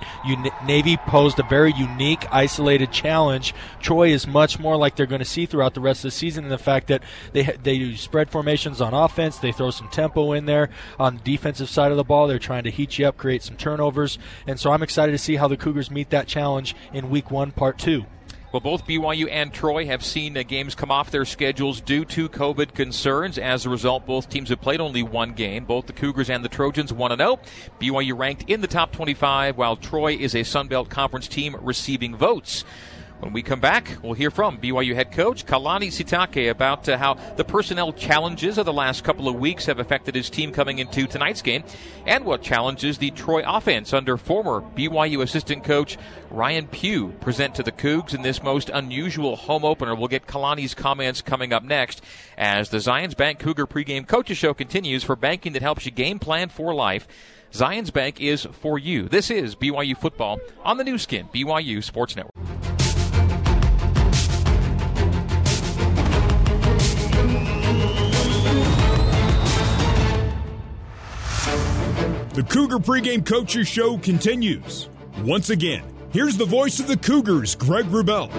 Navy posed a very unique, isolated challenge. Troy is much more like they're going to see throughout the rest of the season, in the fact that they they do spread formations on offense, they throw some tempo in there on the defensive side of the ball. They're trying to heat you up, create some turnovers. And so I'm excited to see how the Cougars meet that challenge in week one, part two. Well, both BYU and Troy have seen uh, games come off their schedules due to COVID concerns. As a result, both teams have played only one game. Both the Cougars and the Trojans 1 0. BYU ranked in the top 25, while Troy is a Sun Belt Conference team receiving votes. When we come back, we'll hear from BYU head coach Kalani Sitake about uh, how the personnel challenges of the last couple of weeks have affected his team coming into tonight's game, and what challenges the Troy offense under former BYU assistant coach Ryan Pugh present to the Cougs in this most unusual home opener. We'll get Kalani's comments coming up next as the Zions Bank Cougar pregame coaches show continues for banking that helps you game plan for life. Zions Bank is for you. This is BYU football on the Nu Skin, BYU Sports Network. The Cougar Pregame Coaches Show continues. Once again, here's the voice of the Cougars, Greg Wrubell.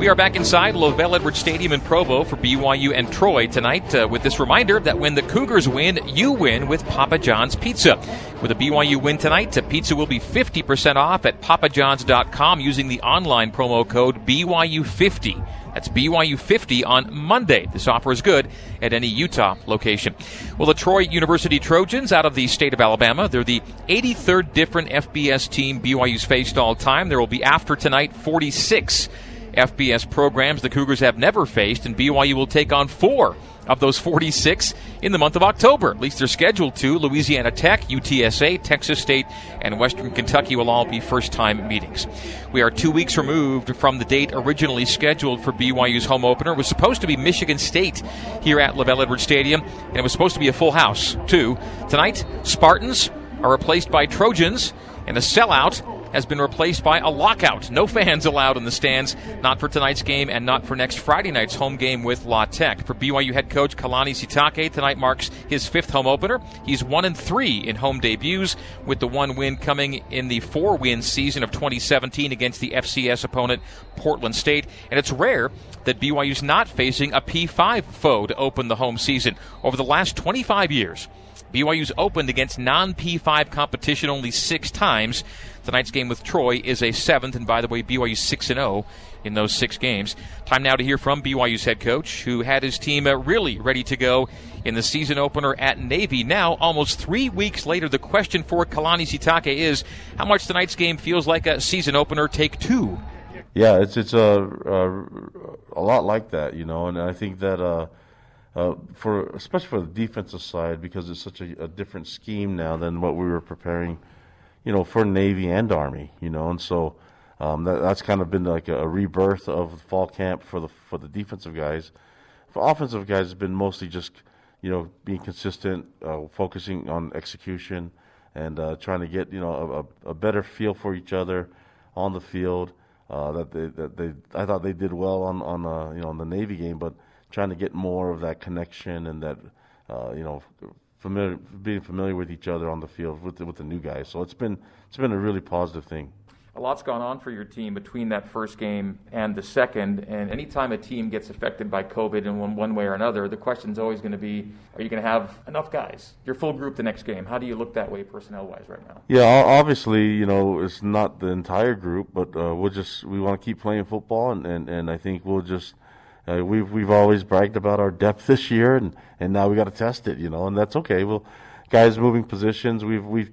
We are back inside LaVell Edwards Stadium in Provo for BYU and Troy tonight uh, with this reminder that when the Cougars win, you win with Papa John's Pizza. With a BYU win tonight, the pizza will be 50% off at papajohns.com using the online promo code BYU50. That's BYU 50 on Monday. This offer is good at any Utah location. Well, the Troy University Trojans out of the state of Alabama, they're the 83rd different FBS team BYU's faced all time. There will be after tonight 46 FBS programs the Cougars have never faced, and BYU will take on four of those 46 in the month of October. At least they're scheduled to. Louisiana Tech, UTSA, Texas State, and Western Kentucky will all be first time meetings. We are two weeks removed from the date originally scheduled for BYU's home opener. It was supposed to be Michigan State here at LaVell Edwards Stadium, and it was supposed to be a full house, too. Tonight, Spartans are replaced by Trojans, and a sellout has been replaced by a lockout. No fans allowed in the stands, not for tonight's game and not for next Friday night's home game with La Tech. For BYU head coach Kalani Sitake, tonight marks his fifth home opener. He's one and three in home debuts, with the one win coming in the four win season of 2017 against the FCS opponent Portland State. And it's rare that BYU's not facing a P5 foe to open the home season. Over the last 25 years, BYU's opened against non P5 competition only six times. Tonight's game with Troy is a seventh, and by the way, BYU 6 0 in those six games. Time now to hear from BYU's head coach, who had his team uh, really ready to go in the season opener at Navy. Now, almost three weeks later, the question for Kalani Sitake is how much tonight's game feels like a season opener take two? Yeah, it's it's a a, a lot like that, you know, and I think that uh, uh, for especially for the defensive side because it's such a, a different scheme now than what we were preparing you know, for Navy and Army, you know, and so um, that, that's kind of been like a, rebirth of fall camp for the for the defensive guys. For offensive guys, it's been mostly just you know being consistent, uh, focusing on execution, and uh, trying to get you know a, a, better feel for each other on the field. Uh, that they that they I thought they did well on on uh, you know on the Navy game, but trying to get more of that connection and that uh, you know familiar, being familiar with each other on the field with the, with the new guys. So it's been it's been a really positive thing. A lot's gone on for your team between that first game and the second. And anytime a team gets affected by COVID in one, one way or another, the question's always going to be are you going to have enough guys, your full group the next game? How do you look that way personnel wise right now? Yeah, obviously, you know, it's not the entire group, but uh, we'll just, we want to keep playing football. And, and, and I think we'll just, uh, we've, we've always bragged about our depth this year, and, and now we got to test it, you know, and that's okay. Well, guys moving positions, we've, we've,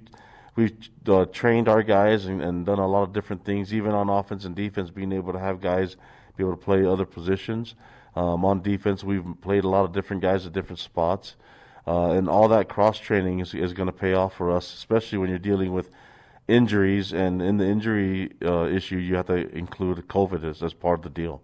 we've uh, trained our guys and, and, done a lot of different things, even on offense and defense, being able to have guys be able to play other positions. Um, on defense, we've played a lot of different guys at different spots. Uh, and all that cross training is, is going to pay off for us, especially when you're dealing with injuries. And in the injury uh, issue, you have to include COVID as, as part of the deal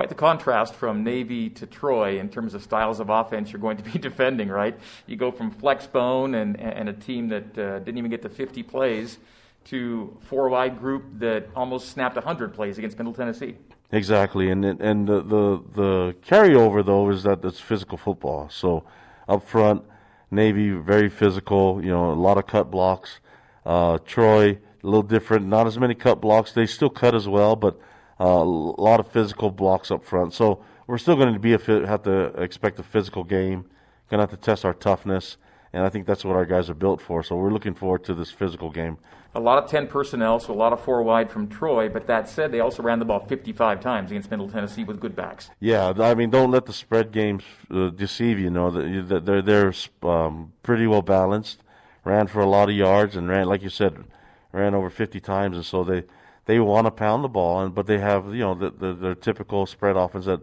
quite the contrast from Navy to Troy in terms of styles of offense you're going to be defending, right? You go from flex bone and, and a team that uh, didn't even get to 50 plays to four wide group that almost snapped 100 plays against Middle Tennessee. Exactly, and and the, the the carryover though is that it's physical football. So up front, Navy very physical. You know, a lot of cut blocks. Uh, Troy a little different, not as many cut blocks. They still cut as well, but a lot of physical blocks up front. So we're still going to be a, have to expect a physical game. Going to have to test our toughness, and I think that's what our guys are built for. So we're looking forward to this physical game. A lot of 10 personnel, so a lot of four wide from Troy. But that said, they also ran the ball 55 times against Middle Tennessee with good backs. Yeah, I mean, don't let the spread games uh, deceive you. Know that they're they're um, pretty well balanced. Ran for a lot of yards and ran, like you said, ran over 50 times, and so they they want to pound the ball, and but they have you know the, the, their typical spread offense that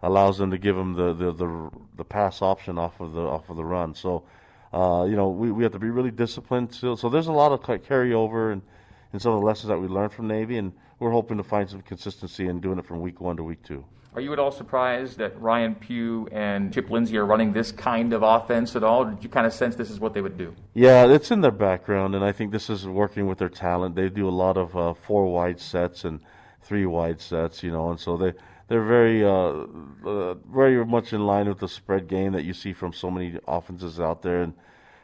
allows them to give them the, the, the, the pass option off of the off of the run. So uh, you know we, we have to be really disciplined. Still. So there's a lot of carryover and and some of the lessons that we learned from Navy, and we're hoping to find some consistency in doing it from week one to week two. Are you at all surprised that Ryan Pugh and Chip Lindsey are running this kind of offense at all? did you kind of sense this is what they would do? Yeah, it's in their background, and I think this is working with their talent. They do a lot of uh, four wide sets and three wide sets, you know, and so they they're very uh, uh, very much in line with the spread game that you see from so many offenses out there, and,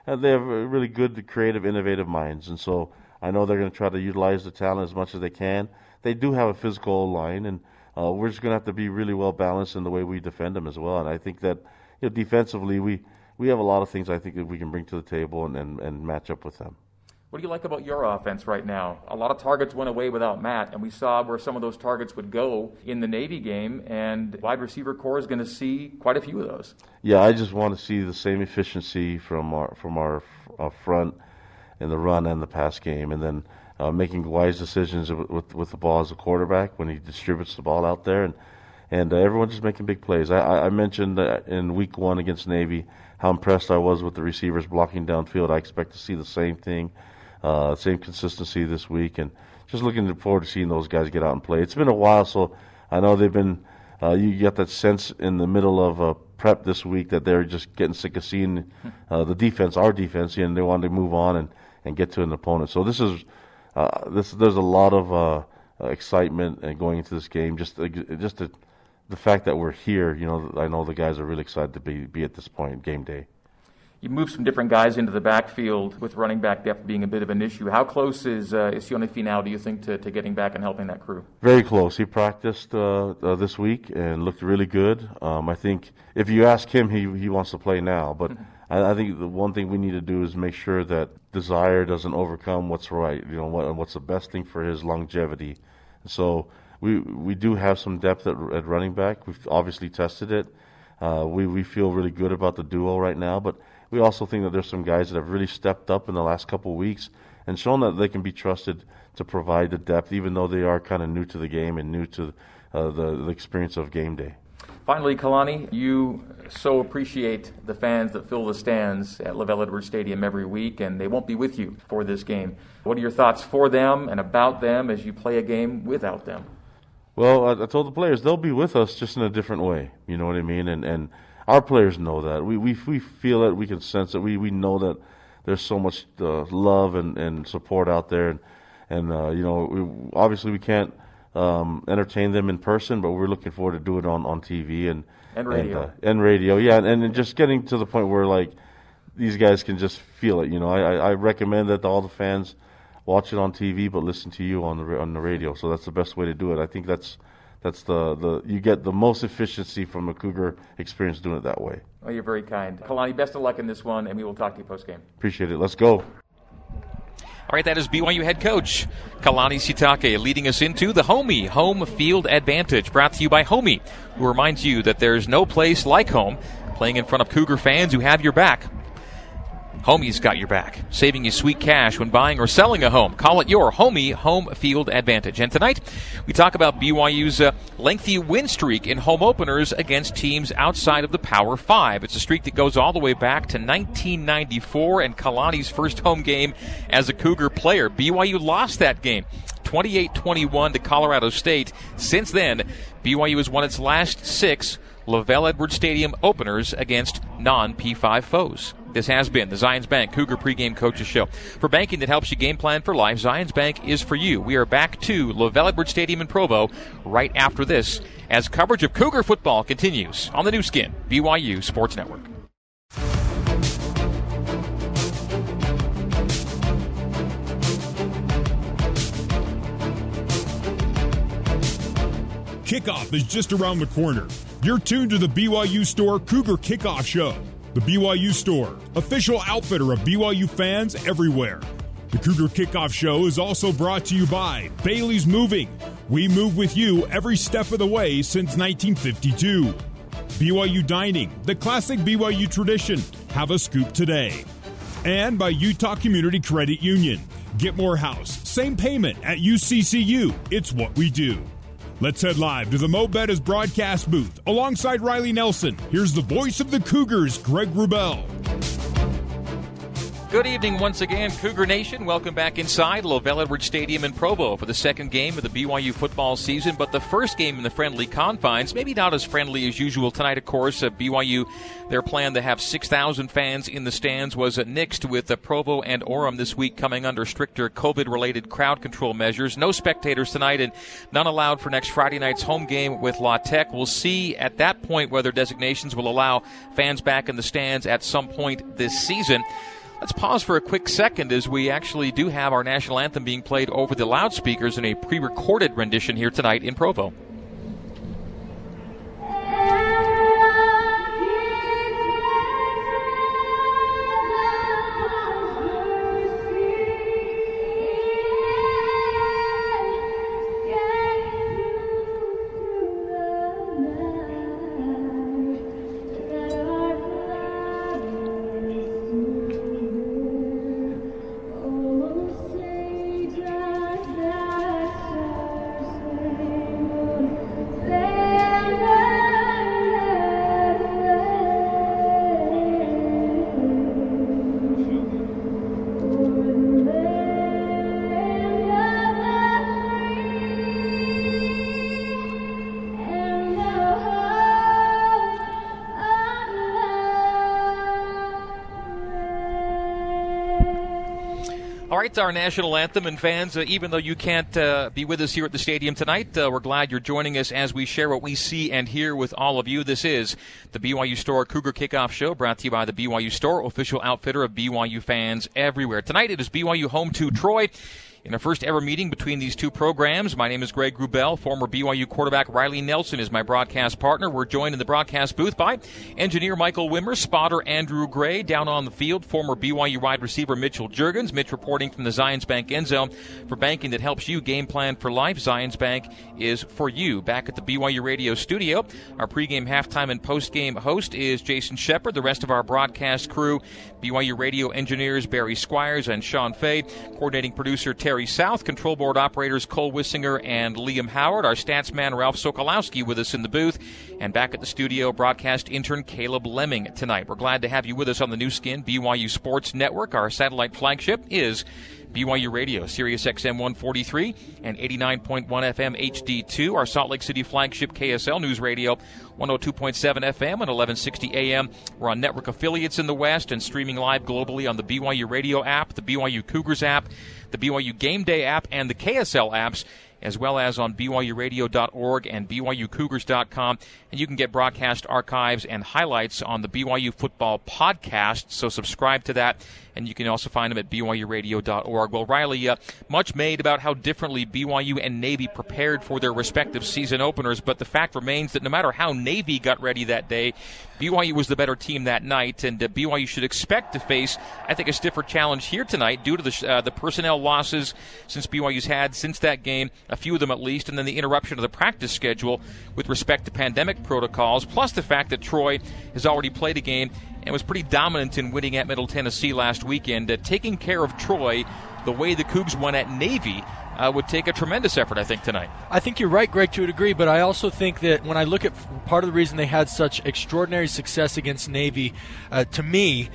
and they have really good, creative, innovative minds, and so I know they're going to try to utilize the talent as much as they can. They do have a physical line and uh, we're just going to have to be really well balanced in the way we defend them as well. And I think that you know, defensively, we, we have a lot of things I think that we can bring to the table and, and, and match up with them. What do you like about your offense right now? A lot of targets went away without Matt, and we saw where some of those targets would go in the Navy game, and wide receiver corps is going to see quite a few of those. Yeah, I just want to see the same efficiency from our from our, our front in the run and the pass game, and then uh, making wise decisions with with the ball as a quarterback when he distributes the ball out there, and and uh, everyone's just making big plays. I, I mentioned in week one against Navy how impressed I was with the receivers blocking downfield. I expect to see the same thing, uh, same consistency this week, and just looking forward to seeing those guys get out and play. It's been a while, so I know they've been. Uh, you get that sense in the middle of uh, prep this week that they're just getting sick of seeing uh, the defense, our defense, and they want to move on and, and get to an opponent. So this is uh, this there's a lot of uh, excitement and going into this game. Just just the, the fact that we're here, you know, I know the guys are really excited to be be at this point, game day. You moved some different guys into the backfield with running back depth being a bit of an issue. How close is uh, is Sione Finau, do you think, to, to getting back and helping that crew? Very close. He practiced uh, uh, this week and looked really good. Um, I think if you ask him, he he wants to play now, but. I, I, think the one thing we need to do is make sure that desire doesn't overcome what's right. You know, what, what's the best thing for his longevity. So we we do have some depth at, at running back. We've obviously tested it. Uh, we we feel really good about the duo right now, but we also think that there's some guys that have really stepped up in the last couple of weeks and shown that they can be trusted to provide the depth, even though they are kind of new to the game and new to uh, the, the experience of game day. Finally, Kalani, you so appreciate the fans that fill the stands at LaVell Edwards Stadium every week, and they won't be with you for this game. What are your thoughts for them and about them as you play a game without them? Well, I, I told the players they'll be with us just in a different way. You know what I mean? And and our players know that. We we we feel it. We can sense it. We we know that there's so much uh, love and, and support out there, and and uh, you know, we, obviously we can't um, entertain them in person, but we're looking forward to do it on, on TV and and radio and, uh, and radio, yeah, and, and just getting to the point where like these guys can just feel it. You know, I, I recommend that all the fans watch it on TV, but listen to you on the on the radio. So that's the best way to do it. I think that's that's the, the you get the most efficiency from a Cougar experience doing it that way. Well, you're very kind, Kalani. Best of luck in this one, and we will talk to you post game. Appreciate it. Let's go. All right, that is BYU head coach Kalani Sitake leading us into the Homie Home Field Advantage, brought to you by Homie, who reminds you that there's no place like home. Playing in front of Cougar fans who have your back. Homie's got your back, saving you sweet cash when buying or selling a home. Call it your Homie Home Field Advantage. And tonight, we talk about BYU's uh, lengthy win streak in home openers against teams outside of the Power Five. It's a streak that goes all the way back to 1994 and Kalani's first home game as a Cougar player. BYU lost that game. 28 21 to Colorado State. Since then, BYU has won its last six LaVell Edwards Stadium openers against non P5 foes. This has been the Zions Bank Cougar Pregame Coaches Show. For banking that helps you game plan for life, Zions Bank is for you. We are back to LaVell Edwards Stadium in Provo right after this as coverage of Cougar football continues on the Nu Skin, BYU Sports Network. Kickoff is just around the corner. You're tuned to the BYU Store Cougar Kickoff Show. The BYU Store, official outfitter of BYU fans everywhere. The Cougar Kickoff Show is also brought to you by Bailey's Moving. We move with you every step of the way since 1952. BYU Dining, the classic BYU tradition. Have a scoop today. And by Utah Community Credit Union. Get more house, same payment at UCCU. It's what we do. Let's head live to the Mo broadcast booth alongside Riley Nelson. Here's the voice of the Cougars, Greg Wrubell. Good evening once again, Cougar Nation. Welcome back inside LaVell Edwards Stadium in Provo for the second game of the BYU football season, but the first game in the friendly confines. Maybe not as friendly as usual tonight, of course. Uh, BYU, their plan to have 6,000 fans in the stands was uh, nixed with uh, Provo and Orem this week coming under stricter COVID related crowd control measures. No spectators tonight and none allowed for next Friday night's home game with La Tech. We'll see at that point whether designations will allow fans back in the stands at some point this season. Let's pause for a quick second as we actually do have our national anthem being played over the loudspeakers in a pre recorded rendition here tonight in Provo. Right, our national anthem and fans, uh, even though you can't uh, be with us here at the stadium tonight, uh, we're glad you're joining us as we share what we see and hear with all of you. This is the BYU Store Cougar Kickoff Show brought to you by the BYU Store, official outfitter of BYU fans everywhere. Tonight it is BYU home to Troy. In a first ever meeting between these two programs, my name is Greg Wrubell. Former BYU quarterback Riley Nelson is my broadcast partner. We're joined in the broadcast booth by engineer Michael Wimmer, spotter Andrew Gray, down on the field, former BYU wide receiver Mitchell Juergens. Mitch reporting from the Zions Bank end zone for banking that helps you game plan for life. Zions Bank is for you. Back at the BYU radio studio, our pregame, halftime, and postgame host is Jason Shepard. The rest of our broadcast crew, BYU radio engineers Barry Squires and Sean Fay, coordinating producer Terry South, control board operators Cole Wissinger and Liam Howard, our stats man Ralph Sokolowski with us in the booth, and back at the studio, broadcast intern Caleb Lemming tonight. We're glad to have you with us on the Nu Skin BYU Sports Network. Our satellite flagship is BYU Radio, Sirius XM 143 and 89.1 FM HD2. Our Salt Lake City flagship KSL News Radio, 102.7 FM and 1160 AM. We're on network affiliates in the West and streaming live globally on the BYU Radio app, the BYU Cougars app, the BYU Game Day app, and the KSL apps. as well as on BYURadio.org and BYUCougars.com. And you can get broadcast archives and highlights on the BYU Football Podcast. So subscribe to that and you can also find them at BYURadio.org. Well, Riley, uh, much made about how differently BYU and Navy prepared for their respective season openers, but the fact remains that no matter how Navy got ready that day, BYU was the better team that night, and uh, BYU should expect to face, I think, a stiffer challenge here tonight due to the, uh, the personnel losses since BYU's had since that game, a few of them at least, and then the interruption of the practice schedule with respect to pandemic protocols, plus the fact that Troy has already played a game and was pretty dominant in winning at Middle Tennessee last weekend. Uh, taking care of Troy the way the Cougs won at Navy uh, would take a tremendous effort, I think, tonight. I think you're right, Greg, to a degree, but I also think that when I look at part of the reason they had such extraordinary success against Navy, uh, to me,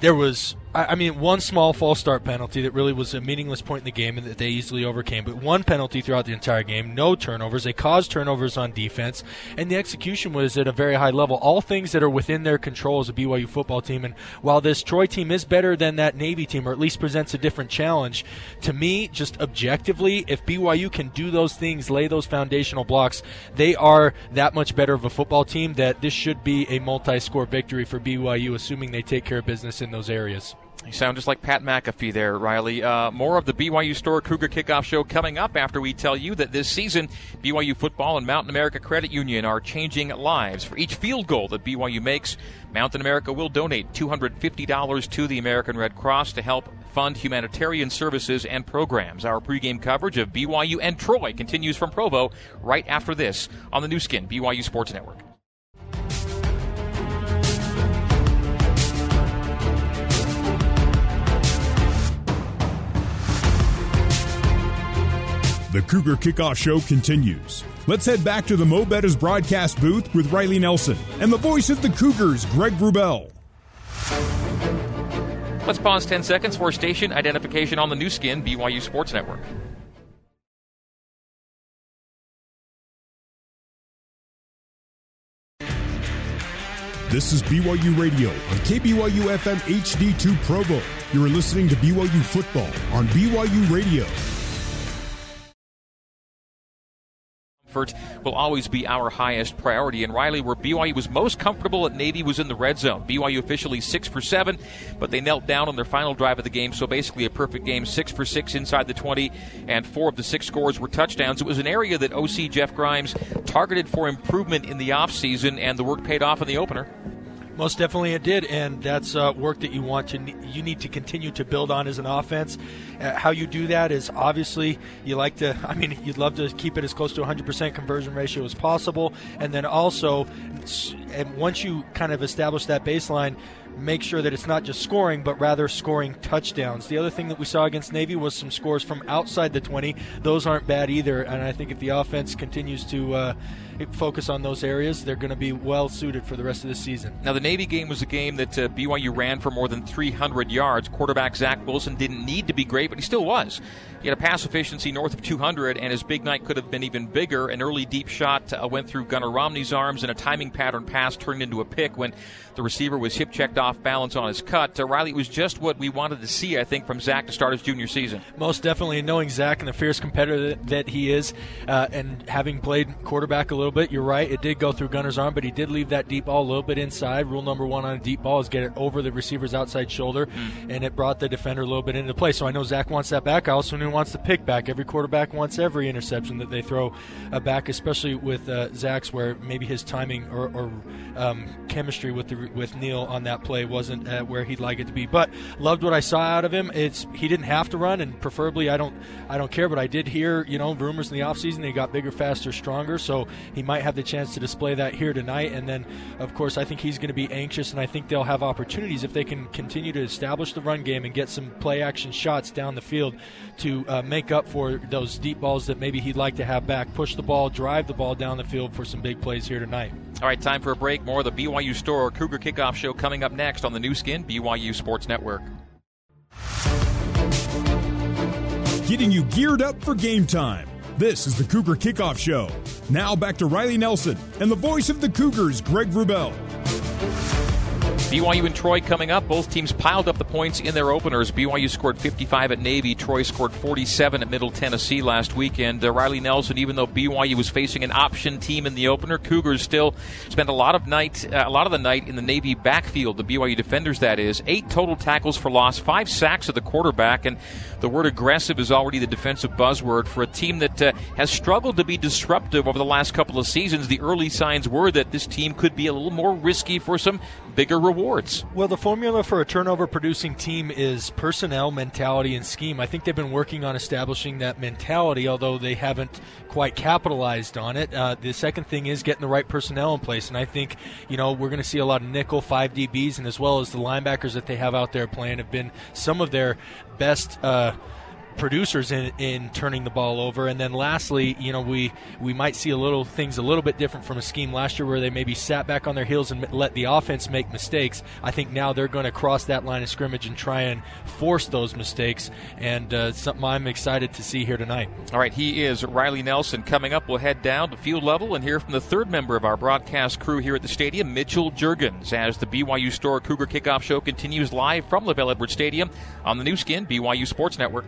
there was I mean, one small false start penalty that really was a meaningless point in the game and that they easily overcame, but one penalty throughout the entire game, no turnovers. They caused turnovers on defense, and the execution was at a very high level. All things that are within their control as a BYU football team. And while this Troy team is better than that Navy team, or at least presents a different challenge, to me, just objectively, if BYU can do those things, lay those foundational blocks, they are that much better of a football team that this should be a multi score victory for BYU, assuming they take care of business in those areas. You sound just like Pat McAfee there, Riley. Uh, more of the BYU Store Cougar Kickoff Show coming up after we tell you that this season, BYU Football and Mountain America Credit Union are changing lives. For each field goal that BYU makes, Mountain America will donate $250 to the American Red Cross to help fund humanitarian services and programs. Our pregame coverage of BYU and Troy continues from Provo right after this on the Nu Skin, BYU Sports Network. The Cougar Kickoff Show continues. Let's head back to the Mo Betta's broadcast booth with Riley Nelson and the voice of the Cougars, Greg Wrubell. Let's pause 10 seconds for station identification on the Nu Skin, BYU Sports Network. This is BYU Radio on KBYU FM HD2 Provo. You're listening to BYU Football on BYU Radio. Will always be our highest priority. And Riley, where BYU was most comfortable at Navy was in the red zone. BYU officially six for seven, but they knelt down on their final drive of the game. So basically a perfect game, six for six inside the 20, and four of the six scores were touchdowns. It was an area that OC Jeff Grimes targeted for improvement in the offseason, and the work paid off in the opener. Most definitely, it did, and that's uh, work that you want to you need to continue to build on as an offense. Uh, how you do that is obviously you like to. I mean, you'd love to keep it as close to 100% conversion ratio as possible, and then also, and once you kind of establish that baseline, make sure that it's not just scoring, but rather scoring touchdowns. The other thing that we saw against Navy was some scores from outside the 20. Those aren't bad either, and I think if the offense continues to uh, focus on those areas, they're going to be well suited for the rest of the season. Now, the Navy game was a game that uh, BYU ran for more than 300 yards. Quarterback Zach Wilson didn't need to be great, but he still was. He had a pass efficiency north of 200, and his big night could have been even bigger. An early deep shot uh, went through Gunnar Romney's arms, and a timing pattern pass turned into a pick when the receiver was hip checked off balance on his cut. Uh, Riley was just what we wanted to see, I think, from Zach to start his junior season. Most definitely, knowing Zach and the fierce competitor that, that he is, uh, and having played quarterback a little bit, you're right. It did go through Gunnar's arm, but he did leave that deep ball a little bit inside. Rule number one on a deep ball is get it over the receiver's outside shoulder, mm. and it brought the defender a little bit into play. So I know Zach wants that back. I also know he wants the pick back. Every quarterback wants every interception that they throw back, especially with uh, Zach's, where maybe his timing or, or um, chemistry with the, with Neil on that play wasn't uh, where he'd like it to be. But loved what I saw out of him. It's he didn't have to run, and preferably I don't I don't care. But I did hear you know rumors in the offseason they got bigger, faster, stronger. So he might have the chance to display that here tonight. And then of course I think he's going to be anxious, and I think they'll have opportunities if they can continue to establish the run game and get some play action shots down the field to uh, make up for those deep balls that maybe he'd like to have back. Push the ball, drive the ball down the field for some big plays here tonight. All right, time for a break. More of the BYU Store Cougar Kickoff Show coming up next on the Nu Skin BYU Sports Network. Getting you geared up for game time. This is the Cougar Kickoff Show. Now back to Riley Nelson and the voice of the Cougars, Greg Wrubell. BYU and Troy coming up. Both teams piled up the points in their openers. BYU scored 55 at Navy. Troy scored 47 at Middle Tennessee last weekend. Uh, Riley Nelson, even though BYU was facing an option team in the opener, Cougars still spent a lot of night, uh, a lot of the night in the Navy backfield. The BYU defenders, that is, eight total tackles for loss, five sacks of the quarterback, and the word aggressive is already the defensive buzzword for a team that uh, has struggled to be disruptive over the last couple of seasons. The early signs were that this team could be a little more risky for some bigger rewards. Well, the formula for a turnover producing team is personnel, mentality, and scheme. I think they've been working on establishing that mentality, although they haven't quite capitalized on it. Uh, the second thing is getting the right personnel in place, and I think you know we're going to see a lot of nickel five DBs, and as well as the linebackers that they have out there playing have been some of their best. Uh, producers in, in turning the ball over. And then lastly, you know, we, we might see a little things a little bit different from a scheme last year where they maybe sat back on their heels and let the offense make mistakes. I think now they're going to cross that line of scrimmage and try and force those mistakes. And uh, something I'm excited to see here tonight. All right, he is Riley Nelson. Coming up, we'll head down to field level and hear from the third member of our broadcast crew here at the stadium, Mitchell Juergens, as the BYU Store Cougar Kickoff Show continues live from LaVell Edwards Stadium on the Nu Skin BYU Sports Network.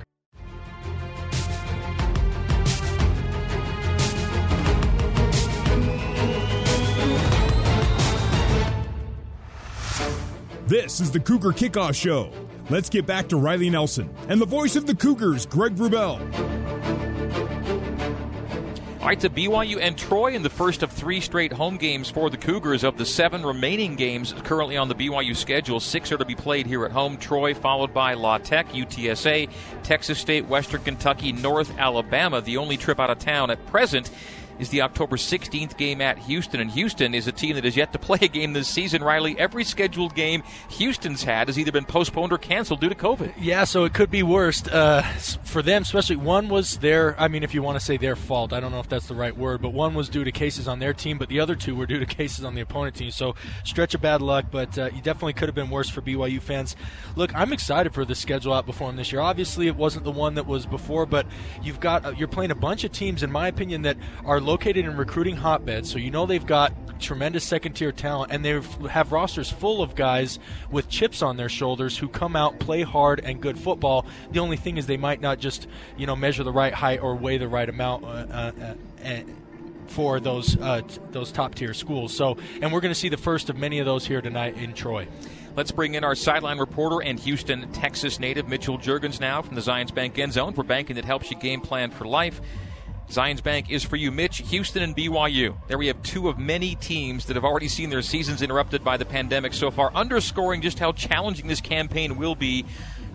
This is the Cougar Kickoff Show. Let's get back to Riley Nelson and the voice of the Cougars, Greg Wrubell. All right, to BYU and Troy in the first of three straight home games for the Cougars. Of the seven remaining games currently on the BYU schedule, six are to be played here at home. Troy, followed by La Tech, UTSA, Texas State, Western Kentucky, North Alabama. The only trip out of town at present is the October 16th game at Houston. And Houston is a team that has yet to play a game this season, Riley. Every scheduled game Houston's had has either been postponed or canceled due to COVID. Yeah, so it could be worse uh, for them, especially one was their, I mean, if you want to say their fault, I don't know if that's the right word, but one was due to cases on their team, but the other two were due to cases on the opponent team. So stretch of bad luck, but uh, you definitely could have been worse for BYU fans. Look, I'm excited for the schedule out before them this year. Obviously, it wasn't the one that was before, but you've got, uh, you're playing a bunch of teams, in my opinion, that are located in recruiting hotbeds, so you know they've got tremendous second tier talent, and they have rosters full of guys with chips on their shoulders who come out, play hard, and good football. The only thing is they might not just you know measure the right height or weigh the right amount. Uh, uh, uh, for those uh, those top tier schools, so and we're going to see the first of many of those here tonight in Troy. Let's bring in our sideline reporter and Houston, Texas native Mitchell Juergens now from the Zions Bank End Zone for banking that helps you game plan for life. Zions Bank is for you, Mitch, Houston, and BYU. There we have two of many teams that have already seen their seasons interrupted by the pandemic so far, underscoring just how challenging this campaign will be.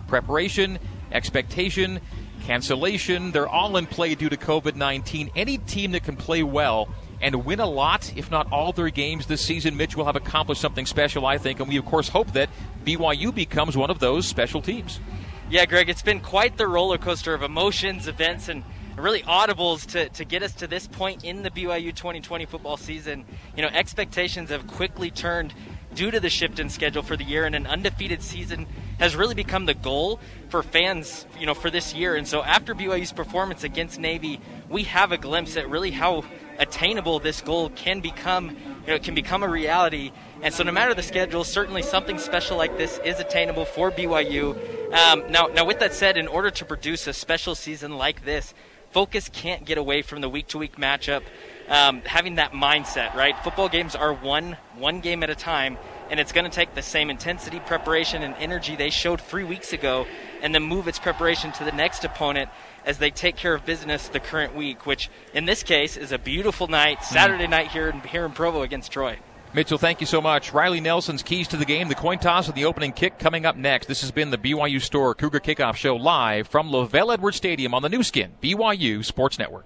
Preparation, expectation, cancellation, they're all in play due to COVID 19. Any team that can play well and win a lot, if not all their games this season, Mitch will have accomplished something special, I think. And we, of course, hope that BYU becomes one of those special teams. Yeah, Greg, it's been quite the roller coaster of emotions, events, and really audibles to, to get us to this point in the BYU 2020 football season. You know, expectations have quickly turned due to the shift in schedule for the year, and an undefeated season has really become the goal for fans, you know, for this year. And so after BYU's performance against Navy, we have a glimpse at really how attainable this goal can become. You know, it can become a reality. And so, no matter the schedule, certainly something special like this is attainable for BYU. Um, now, now, with that said, in order to produce a special season like this, focus can't get away from the week to week matchup. Um, having that mindset, right? Football games are one one game at a time, and it's going to take the same intensity, preparation, and energy they showed three weeks ago, and then move its preparation to the next opponent as they take care of business the current week, which in this case is a beautiful night, Saturday night here in, here in Provo against Troy. Mitchell, thank you so much. Riley Nelson's keys to the game, the coin toss and the opening kick coming up next. This has been the BYU Store Cougar Kickoff Show live from LaVell Edwards Stadium on the Nu Skin, BYU Sports Network.